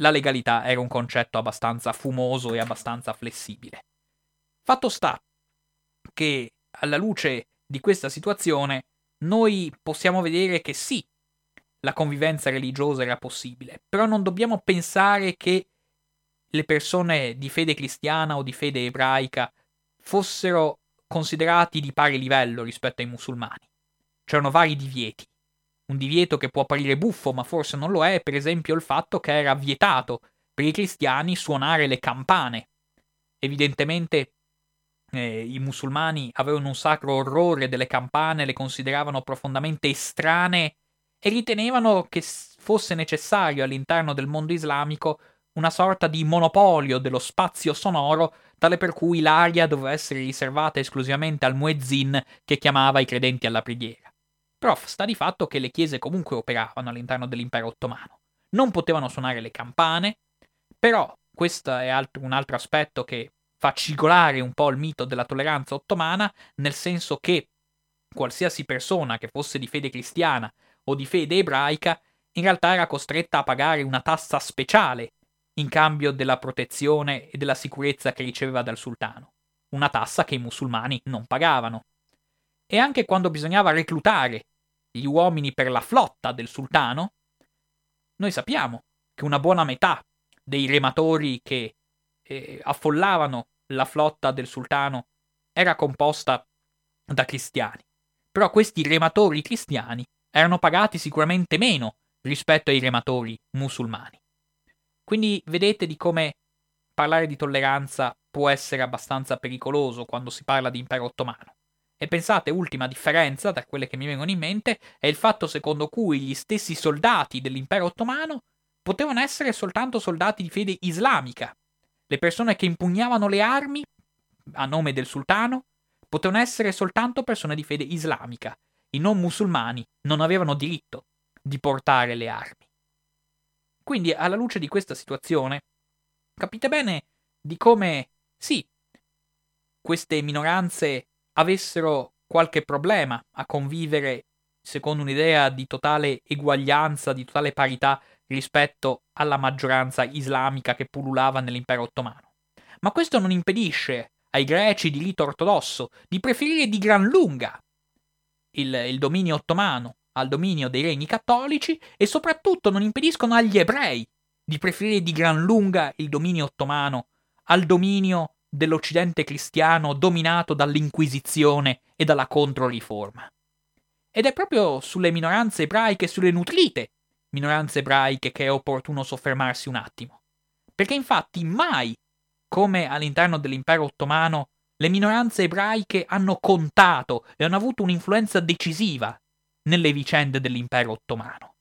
la legalità era un concetto abbastanza fumoso e abbastanza flessibile. Fatto sta che alla luce di questa situazione noi possiamo vedere che sì, la convivenza religiosa era possibile, però non dobbiamo pensare che le persone di fede cristiana o di fede ebraica fossero considerati di pari livello rispetto ai musulmani. C'erano vari divieti. Un divieto che può apparire buffo, ma forse non lo è, per esempio il fatto che era vietato per i cristiani suonare le campane. Evidentemente eh, i musulmani avevano un sacro orrore delle campane, le consideravano profondamente estranee e ritenevano che fosse necessario all'interno del mondo islamico una sorta di monopolio dello spazio sonoro, tale per cui l'aria doveva essere riservata esclusivamente al muezzin che chiamava i credenti alla preghiera. Però sta di fatto che le chiese comunque operavano all'interno dell'impero ottomano. Non potevano suonare le campane, però questo è altro, un altro aspetto che fa cigolare un po' il mito della tolleranza ottomana, nel senso che qualsiasi persona che fosse di fede cristiana o di fede ebraica in realtà era costretta a pagare una tassa speciale in cambio della protezione e della sicurezza che riceveva dal sultano, una tassa che i musulmani non pagavano. E anche quando bisognava reclutare gli uomini per la flotta del sultano, noi sappiamo che una buona metà dei rematori che eh, affollavano la flotta del sultano era composta da cristiani. Però questi rematori cristiani erano pagati sicuramente meno rispetto ai rematori musulmani. Quindi vedete di come parlare di tolleranza può essere abbastanza pericoloso quando si parla di impero ottomano. E pensate, ultima differenza, da quelle che mi vengono in mente, è il fatto secondo cui gli stessi soldati dell'impero ottomano potevano essere soltanto soldati di fede islamica, le persone che impugnavano le armi a nome del sultano potevano essere soltanto persone di fede islamica. I non musulmani non avevano diritto di portare le armi. Quindi, alla luce di questa situazione, capite bene di come, sì, queste minoranze avessero qualche problema a convivere secondo un'idea di totale eguaglianza, di totale parità rispetto alla maggioranza islamica che pullulava nell'impero ottomano. Ma questo non impedisce ai greci di rito ortodosso di preferire di gran lunga il, il dominio ottomano al dominio dei regni cattolici e soprattutto non impediscono agli ebrei di preferire di gran lunga il dominio ottomano al dominio dell'Occidente cristiano dominato dall'Inquisizione e dalla Controriforma. Ed è proprio sulle minoranze ebraiche, sulle nutrite minoranze ebraiche che è opportuno soffermarsi un attimo. Perché infatti mai, come all'interno dell'impero ottomano, le minoranze ebraiche hanno contato e hanno avuto un'influenza decisiva nelle vicende dell'impero ottomano.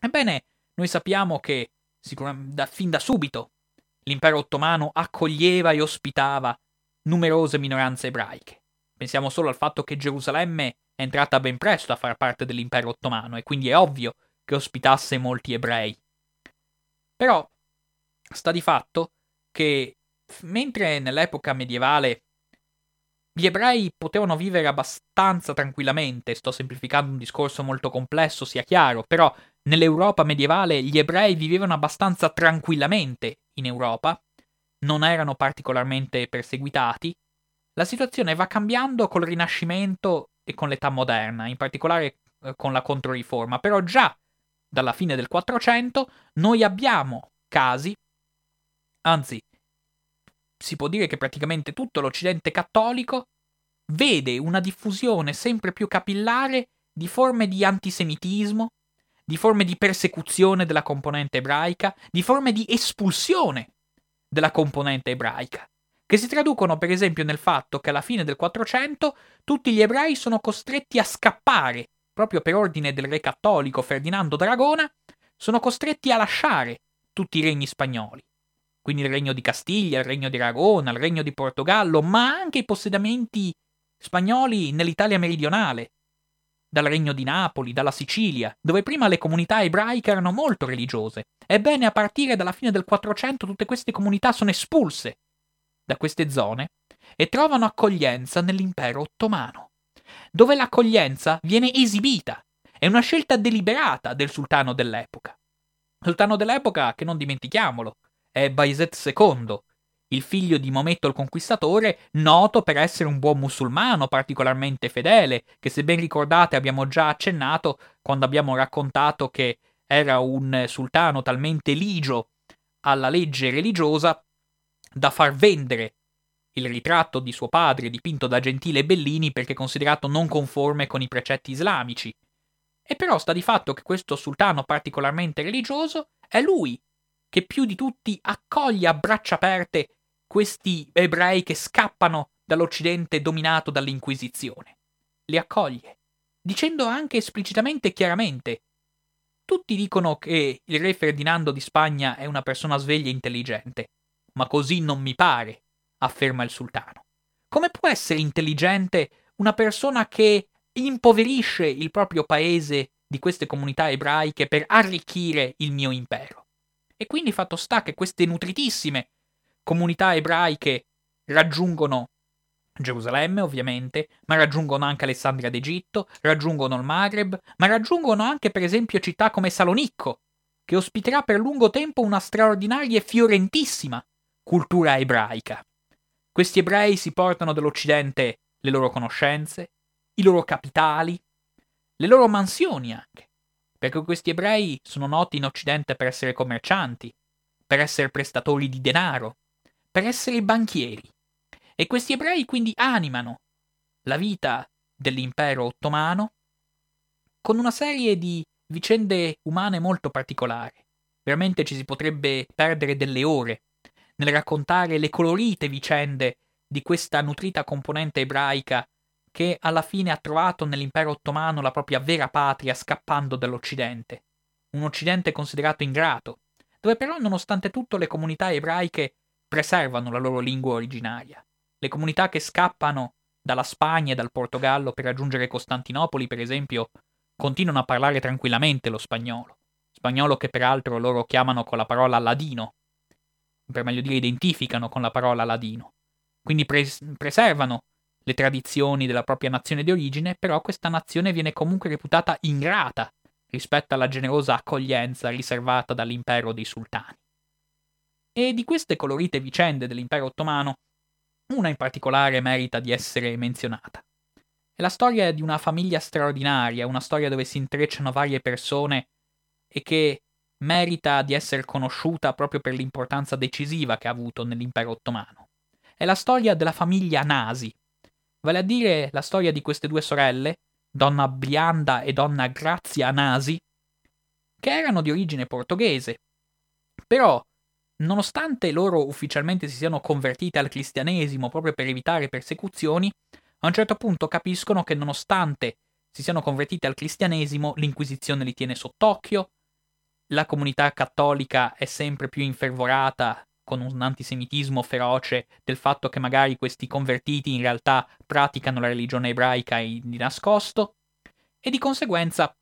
Ebbene, noi sappiamo che da, fin da subito l'impero ottomano accoglieva e ospitava numerose minoranze ebraiche. Pensiamo solo al fatto che Gerusalemme è entrata ben presto a far parte dell'impero ottomano e quindi è ovvio che ospitasse molti ebrei. Però sta di fatto che mentre nell'epoca medievale gli ebrei potevano vivere abbastanza tranquillamente, sto semplificando un discorso molto complesso, sia chiaro, però nell'Europa medievale gli ebrei vivevano abbastanza tranquillamente in Europa, non erano particolarmente perseguitati, la situazione va cambiando col Rinascimento e con l'età moderna, in particolare eh, con la Controriforma, però già dalla fine del 400 noi abbiamo casi, anzi si può dire che praticamente tutto l'Occidente cattolico vede una diffusione sempre più capillare di forme di antisemitismo, di forme di persecuzione della componente ebraica, di forme di espulsione della componente ebraica, che si traducono per esempio nel fatto che alla fine del 400 tutti gli ebrei sono costretti a scappare, proprio per ordine del re cattolico Ferdinando d'Aragona, sono costretti a lasciare tutti i regni spagnoli. Quindi il regno di Castiglia, il regno di Aragona, il regno di Portogallo, ma anche i possedimenti spagnoli nell'Italia meridionale, dal regno di Napoli, dalla Sicilia, dove prima le comunità ebraiche erano molto religiose. Ebbene, a partire dalla fine del 400 tutte queste comunità sono espulse da queste zone e trovano accoglienza nell'impero ottomano, dove l'accoglienza viene esibita. È una scelta deliberata del sultano dell'epoca. Sultano dell'epoca che non dimentichiamolo, è Bayezid II, il figlio di Maometto il Conquistatore, noto per essere un buon musulmano particolarmente fedele, che se ben ricordate abbiamo già accennato quando abbiamo raccontato che era un sultano talmente ligio alla legge religiosa da far vendere il ritratto di suo padre dipinto da Gentile Bellini perché considerato non conforme con i precetti islamici. E però sta di fatto che questo sultano particolarmente religioso è lui che più di tutti accoglie a braccia aperte questi ebrei che scappano dall'Occidente dominato dall'Inquisizione. Li accoglie, dicendo anche esplicitamente e chiaramente tutti dicono che il re Ferdinando di Spagna è una persona sveglia e intelligente, ma così non mi pare, afferma il sultano. Come può essere intelligente una persona che impoverisce il proprio paese di queste comunità ebraiche per arricchire il mio impero? E quindi fatto sta che queste nutritissime comunità ebraiche raggiungono Gerusalemme, ovviamente, ma raggiungono anche Alessandria d'Egitto, raggiungono il Maghreb, ma raggiungono anche per esempio città come Salonicco, che ospiterà per lungo tempo una straordinaria e fiorentissima cultura ebraica. Questi ebrei si portano dall'Occidente le loro conoscenze, i loro capitali, le loro mansioni anche perché questi ebrei sono noti in Occidente per essere commercianti, per essere prestatori di denaro, per essere banchieri. E questi ebrei quindi animano la vita dell'impero ottomano con una serie di vicende umane molto particolari. Veramente ci si potrebbe perdere delle ore nel raccontare le colorite vicende di questa nutrita componente ebraica che alla fine ha trovato nell'impero ottomano la propria vera patria scappando dall'Occidente. Un Occidente considerato ingrato, dove però nonostante tutto le comunità ebraiche preservano la loro lingua originaria. Le comunità che scappano dalla Spagna e dal Portogallo per raggiungere Costantinopoli, per esempio, continuano a parlare tranquillamente lo spagnolo. Spagnolo che peraltro loro chiamano con la parola ladino, per meglio dire identificano con la parola ladino. Quindi pres- preservano le tradizioni della propria nazione di origine, però questa nazione viene comunque reputata ingrata rispetto alla generosa accoglienza riservata dall'impero dei sultani. E di queste colorite vicende dell'impero ottomano, una in particolare merita di essere menzionata. È la storia di una famiglia straordinaria, una storia dove si intrecciano varie persone e che merita di essere conosciuta proprio per l'importanza decisiva che ha avuto nell'impero ottomano. È la storia della famiglia Nasi, vale a dire la storia di queste due sorelle, donna Brianda e donna Grazia Nasi, che erano di origine portoghese. Però, nonostante loro ufficialmente si siano convertite al cristianesimo proprio per evitare persecuzioni, a un certo punto capiscono che nonostante si siano convertite al cristianesimo, l'Inquisizione li tiene sott'occhio, la comunità cattolica è sempre più infervorata con un antisemitismo feroce del fatto che magari questi convertiti in realtà praticano la religione ebraica di nascosto, e di conseguenza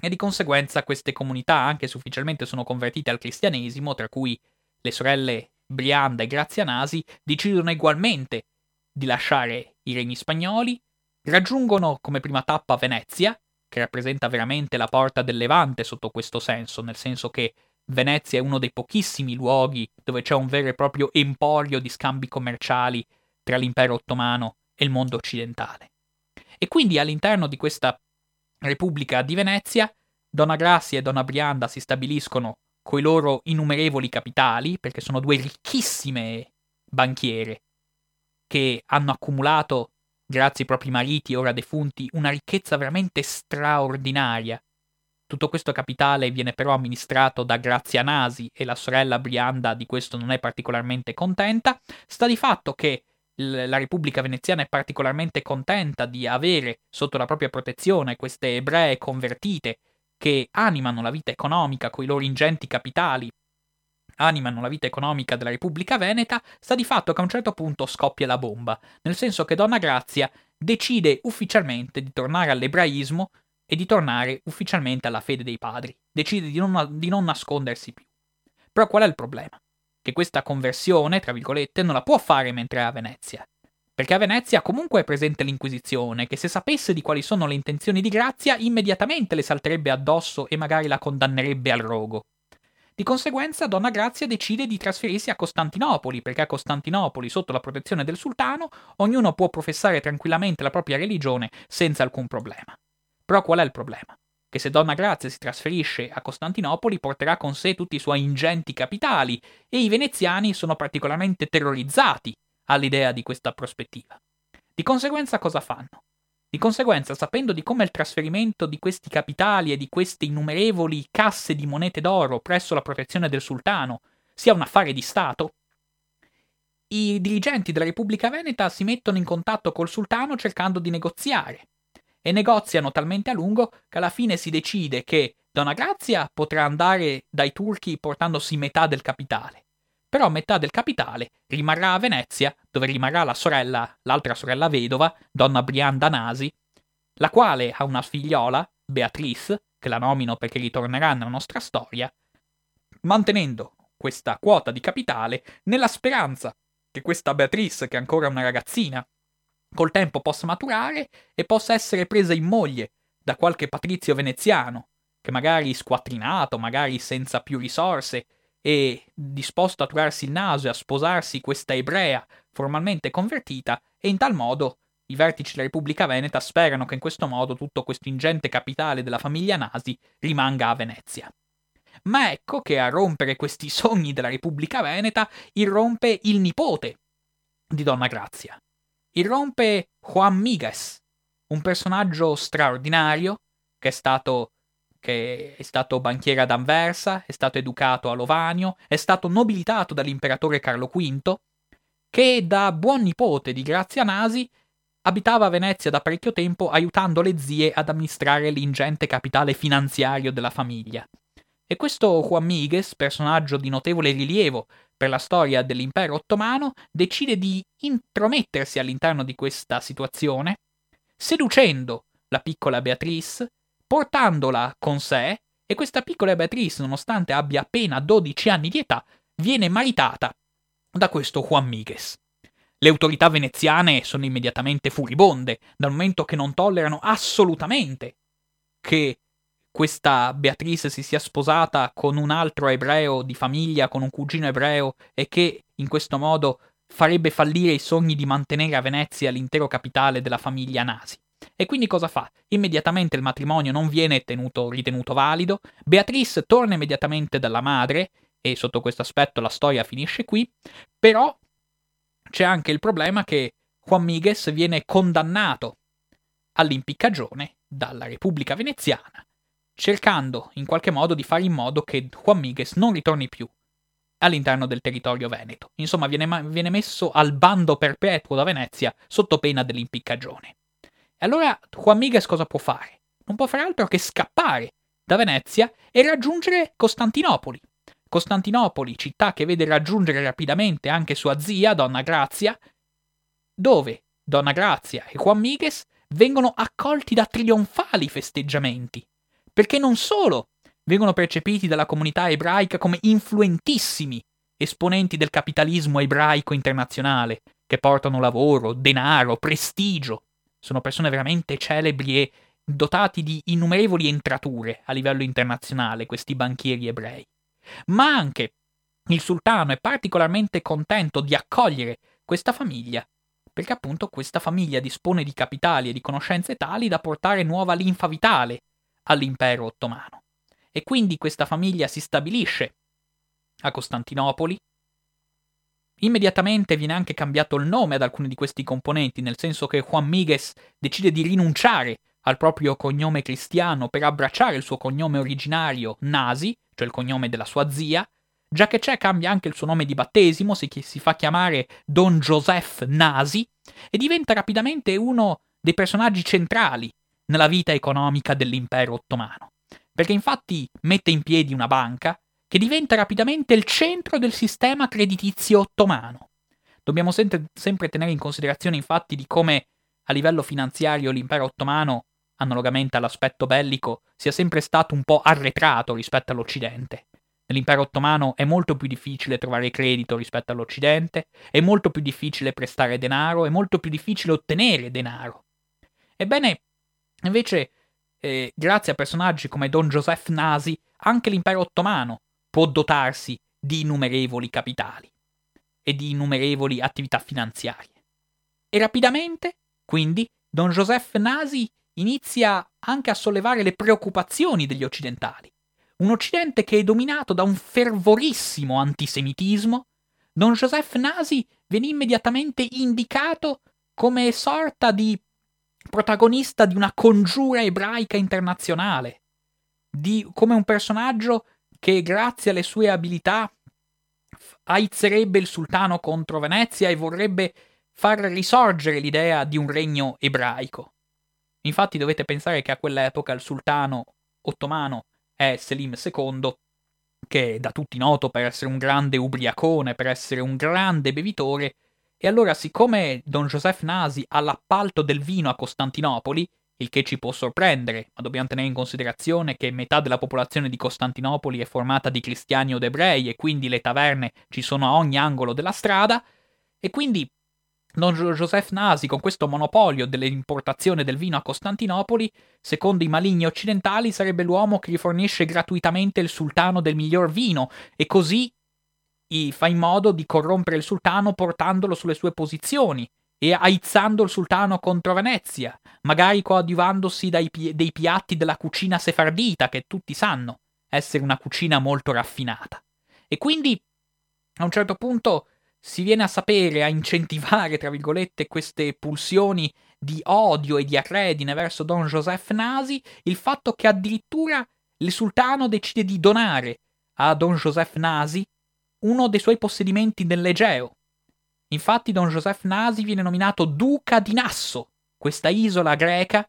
e di conseguenza queste comunità anche se ufficialmente sono convertite al cristianesimo, tra cui le sorelle Brianda e Grazianasi, decidono ugualmente di lasciare i regni spagnoli, raggiungono come prima tappa Venezia, che rappresenta veramente la porta del Levante sotto questo senso, nel senso che Venezia è uno dei pochissimi luoghi dove c'è un vero e proprio emporio di scambi commerciali tra l'impero ottomano e il mondo occidentale. E quindi all'interno di questa Repubblica di Venezia, Donna Grazia e Donna Brianda si stabiliscono coi loro innumerevoli capitali, perché sono due ricchissime banchiere che hanno accumulato, grazie ai propri mariti ora defunti, una ricchezza veramente straordinaria. Tutto questo capitale viene però amministrato da Grazia Nasi e la sorella Brianda di questo non è particolarmente contenta. Sta di fatto che la Repubblica Veneziana è particolarmente contenta di avere sotto la propria protezione queste ebree convertite che animano la vita economica con i loro ingenti capitali, animano la vita economica della Repubblica Veneta, sta di fatto che a un certo punto scoppia la bomba, nel senso che Donna Grazia decide ufficialmente di tornare all'ebraismo e di tornare ufficialmente alla fede dei padri, decide di non, di non nascondersi più. Però qual è il problema? Che questa conversione, tra virgolette, non la può fare mentre è a Venezia. Perché a Venezia comunque è presente l'Inquisizione, che se sapesse di quali sono le intenzioni di Grazia, immediatamente le salterebbe addosso e magari la condannerebbe al rogo. Di conseguenza, Donna Grazia decide di trasferirsi a Costantinopoli, perché a Costantinopoli, sotto la protezione del sultano, ognuno può professare tranquillamente la propria religione senza alcun problema. Però qual è il problema? Che se Donna Grazia si trasferisce a Costantinopoli porterà con sé tutti i suoi ingenti capitali e i veneziani sono particolarmente terrorizzati all'idea di questa prospettiva. Di conseguenza cosa fanno? Di conseguenza, sapendo di come il trasferimento di questi capitali e di queste innumerevoli casse di monete d'oro presso la protezione del sultano sia un affare di Stato, i dirigenti della Repubblica Veneta si mettono in contatto col sultano cercando di negoziare. E negoziano talmente a lungo che alla fine si decide che Donna Grazia potrà andare dai turchi portandosi metà del capitale però metà del capitale rimarrà a Venezia, dove rimarrà la sorella, l'altra sorella vedova, donna Brianda Nasi, la quale ha una figliola, Beatrice, che la nomino perché ritornerà nella nostra storia, mantenendo questa quota di capitale nella speranza che questa Beatrice, che è ancora una ragazzina, col tempo possa maturare e possa essere presa in moglie da qualche patrizio veneziano, che magari squattrinato, magari senza più risorse, e disposto a turarsi il naso e a sposarsi questa ebrea formalmente convertita, e in tal modo i vertici della Repubblica Veneta sperano che in questo modo tutto questo ingente capitale della famiglia Nasi rimanga a Venezia. Ma ecco che a rompere questi sogni della Repubblica Veneta irrompe il nipote di Donna Grazia. Irrompe Juan Migues, un personaggio straordinario che è stato che è stato banchiere ad Anversa, è stato educato a Lovanio, è stato nobilitato dall'imperatore Carlo V, che da buon nipote di Grazia Nasi abitava a Venezia da parecchio tempo aiutando le zie ad amministrare l'ingente capitale finanziario della famiglia. E questo Juan Migues, personaggio di notevole rilievo per la storia dell'impero ottomano, decide di intromettersi all'interno di questa situazione, seducendo la piccola Beatrice, portandola con sé e questa piccola Beatrice, nonostante abbia appena 12 anni di età, viene maritata da questo Juan Migues. Le autorità veneziane sono immediatamente furibonde, dal momento che non tollerano assolutamente che questa Beatrice si sia sposata con un altro ebreo di famiglia, con un cugino ebreo, e che in questo modo farebbe fallire i sogni di mantenere a Venezia l'intero capitale della famiglia Nasi. E quindi cosa fa? Immediatamente il matrimonio non viene tenuto, ritenuto valido, Beatrice torna immediatamente dalla madre, e sotto questo aspetto la storia finisce qui, però c'è anche il problema che Juan Migues viene condannato all'impiccagione dalla Repubblica Veneziana, cercando in qualche modo di fare in modo che Juan Migues non ritorni più all'interno del territorio veneto. Insomma, viene, viene messo al bando perpetuo da Venezia sotto pena dell'impiccagione. Allora Juan Miguez cosa può fare? Non può fare altro che scappare da Venezia e raggiungere Costantinopoli. Costantinopoli, città che vede raggiungere rapidamente anche sua zia, Donna Grazia, dove Donna Grazia e Juan Miguez vengono accolti da trionfali festeggiamenti, perché non solo vengono percepiti dalla comunità ebraica come influentissimi esponenti del capitalismo ebraico internazionale, che portano lavoro, denaro, prestigio, sono persone veramente celebri e dotati di innumerevoli entrature a livello internazionale, questi banchieri ebrei. Ma anche il sultano è particolarmente contento di accogliere questa famiglia, perché appunto questa famiglia dispone di capitali e di conoscenze tali da portare nuova linfa vitale all'impero ottomano. E quindi questa famiglia si stabilisce a Costantinopoli. Immediatamente viene anche cambiato il nome ad alcuni di questi componenti, nel senso che Juan Miguez decide di rinunciare al proprio cognome cristiano per abbracciare il suo cognome originario Nasi, cioè il cognome della sua zia, già che c'è cambia anche il suo nome di battesimo, si, si fa chiamare Don Joseph Nasi, e diventa rapidamente uno dei personaggi centrali nella vita economica dell'impero ottomano. Perché infatti mette in piedi una banca che diventa rapidamente il centro del sistema creditizio ottomano. Dobbiamo sempre, tenere in considerazione infatti di come a livello finanziario l'impero ottomano, analogamente all'aspetto bellico, sia sempre stato un po' arretrato rispetto all'Occidente. Nell'impero ottomano è molto più difficile trovare credito rispetto all'Occidente, è molto più difficile prestare denaro, è molto più difficile ottenere denaro. Ebbene, invece, eh, grazie a personaggi come Don Joseph Nasi, anche l'impero ottomano può dotarsi di innumerevoli capitali e di innumerevoli attività finanziarie. E rapidamente, quindi, Don Joseph Nasi inizia anche a sollevare le preoccupazioni degli occidentali un Occidente che è dominato da un fervorissimo antisemitismo, Don Joseph Nasi viene immediatamente indicato come sorta di protagonista di una congiura ebraica internazionale, di, come un personaggio che grazie alle sue abilità aizzerebbe il sultano contro Venezia e vorrebbe far risorgere l'idea di un regno ebraico. Infatti dovete pensare che a quell'epoca il sultano ottomano è Selim II, che è da tutti noto per essere un grande ubriacone, per essere un grande bevitore, e allora siccome Don Joseph Nasi ha l'appalto del vino a Costantinopoli, il che ci può sorprendere, ma dobbiamo tenere in considerazione che metà della popolazione di Costantinopoli è formata di cristiani o ebrei e quindi le taverne ci sono a ogni angolo della strada, e quindi Don Joseph Nasi, con questo monopolio dell'importazione del vino a Costantinopoli, secondo i maligni occidentali, sarebbe l'uomo che gli fornisce gratuitamente il sultano del miglior vino e così fa in modo di corrompere il sultano portandolo sulle sue posizioni e aizzando il sultano contro Venezia, magari coadiuvandosi dai, dei piatti della cucina sefardita, che tutti sanno essere una cucina molto raffinata. E quindi, a un certo punto, si viene a sapere, a incentivare, tra virgolette, queste pulsioni di odio e di arredine verso Don Joseph Nasi, il fatto che addirittura il sultano decide di donare a Don Joseph Nasi uno dei suoi possedimenti nell'Egeo. Infatti Don Joseph Nasi viene nominato duca di Nasso, questa isola greca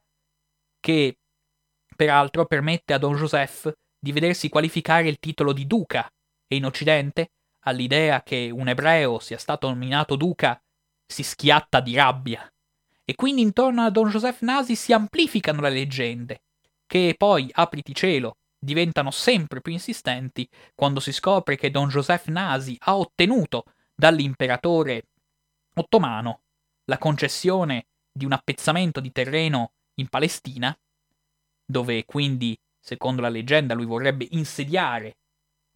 che peraltro permette a Don Joseph di vedersi qualificare il titolo di duca e in Occidente all'idea che un ebreo sia stato nominato duca, si schiatta di rabbia. E quindi intorno a Don Joseph Nasi si amplificano le leggende, che poi, apriti cielo, diventano sempre più insistenti quando si scopre che Don Joseph Nasi ha ottenuto dall'imperatore ottomano la concessione di un appezzamento di terreno in Palestina, dove quindi, secondo la leggenda, lui vorrebbe insediare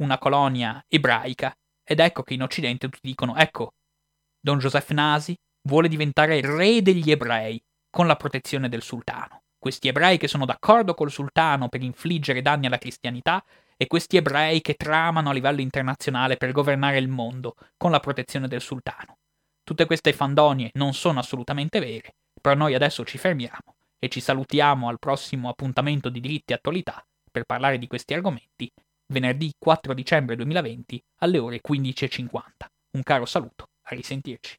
una colonia ebraica, ed ecco che in Occidente tutti dicono, ecco, Don Joseph Nasi vuole diventare re degli ebrei con la protezione del sultano. Questi ebrei che sono d'accordo col sultano per infliggere danni alla cristianità e questi ebrei che tramano a livello internazionale per governare il mondo con la protezione del sultano. Tutte queste fandonie non sono assolutamente vere, però noi adesso ci fermiamo e ci salutiamo al prossimo appuntamento di diritti e attualità per parlare di questi argomenti venerdì 4 dicembre 2020 alle ore 15.50. Un caro saluto, a risentirci.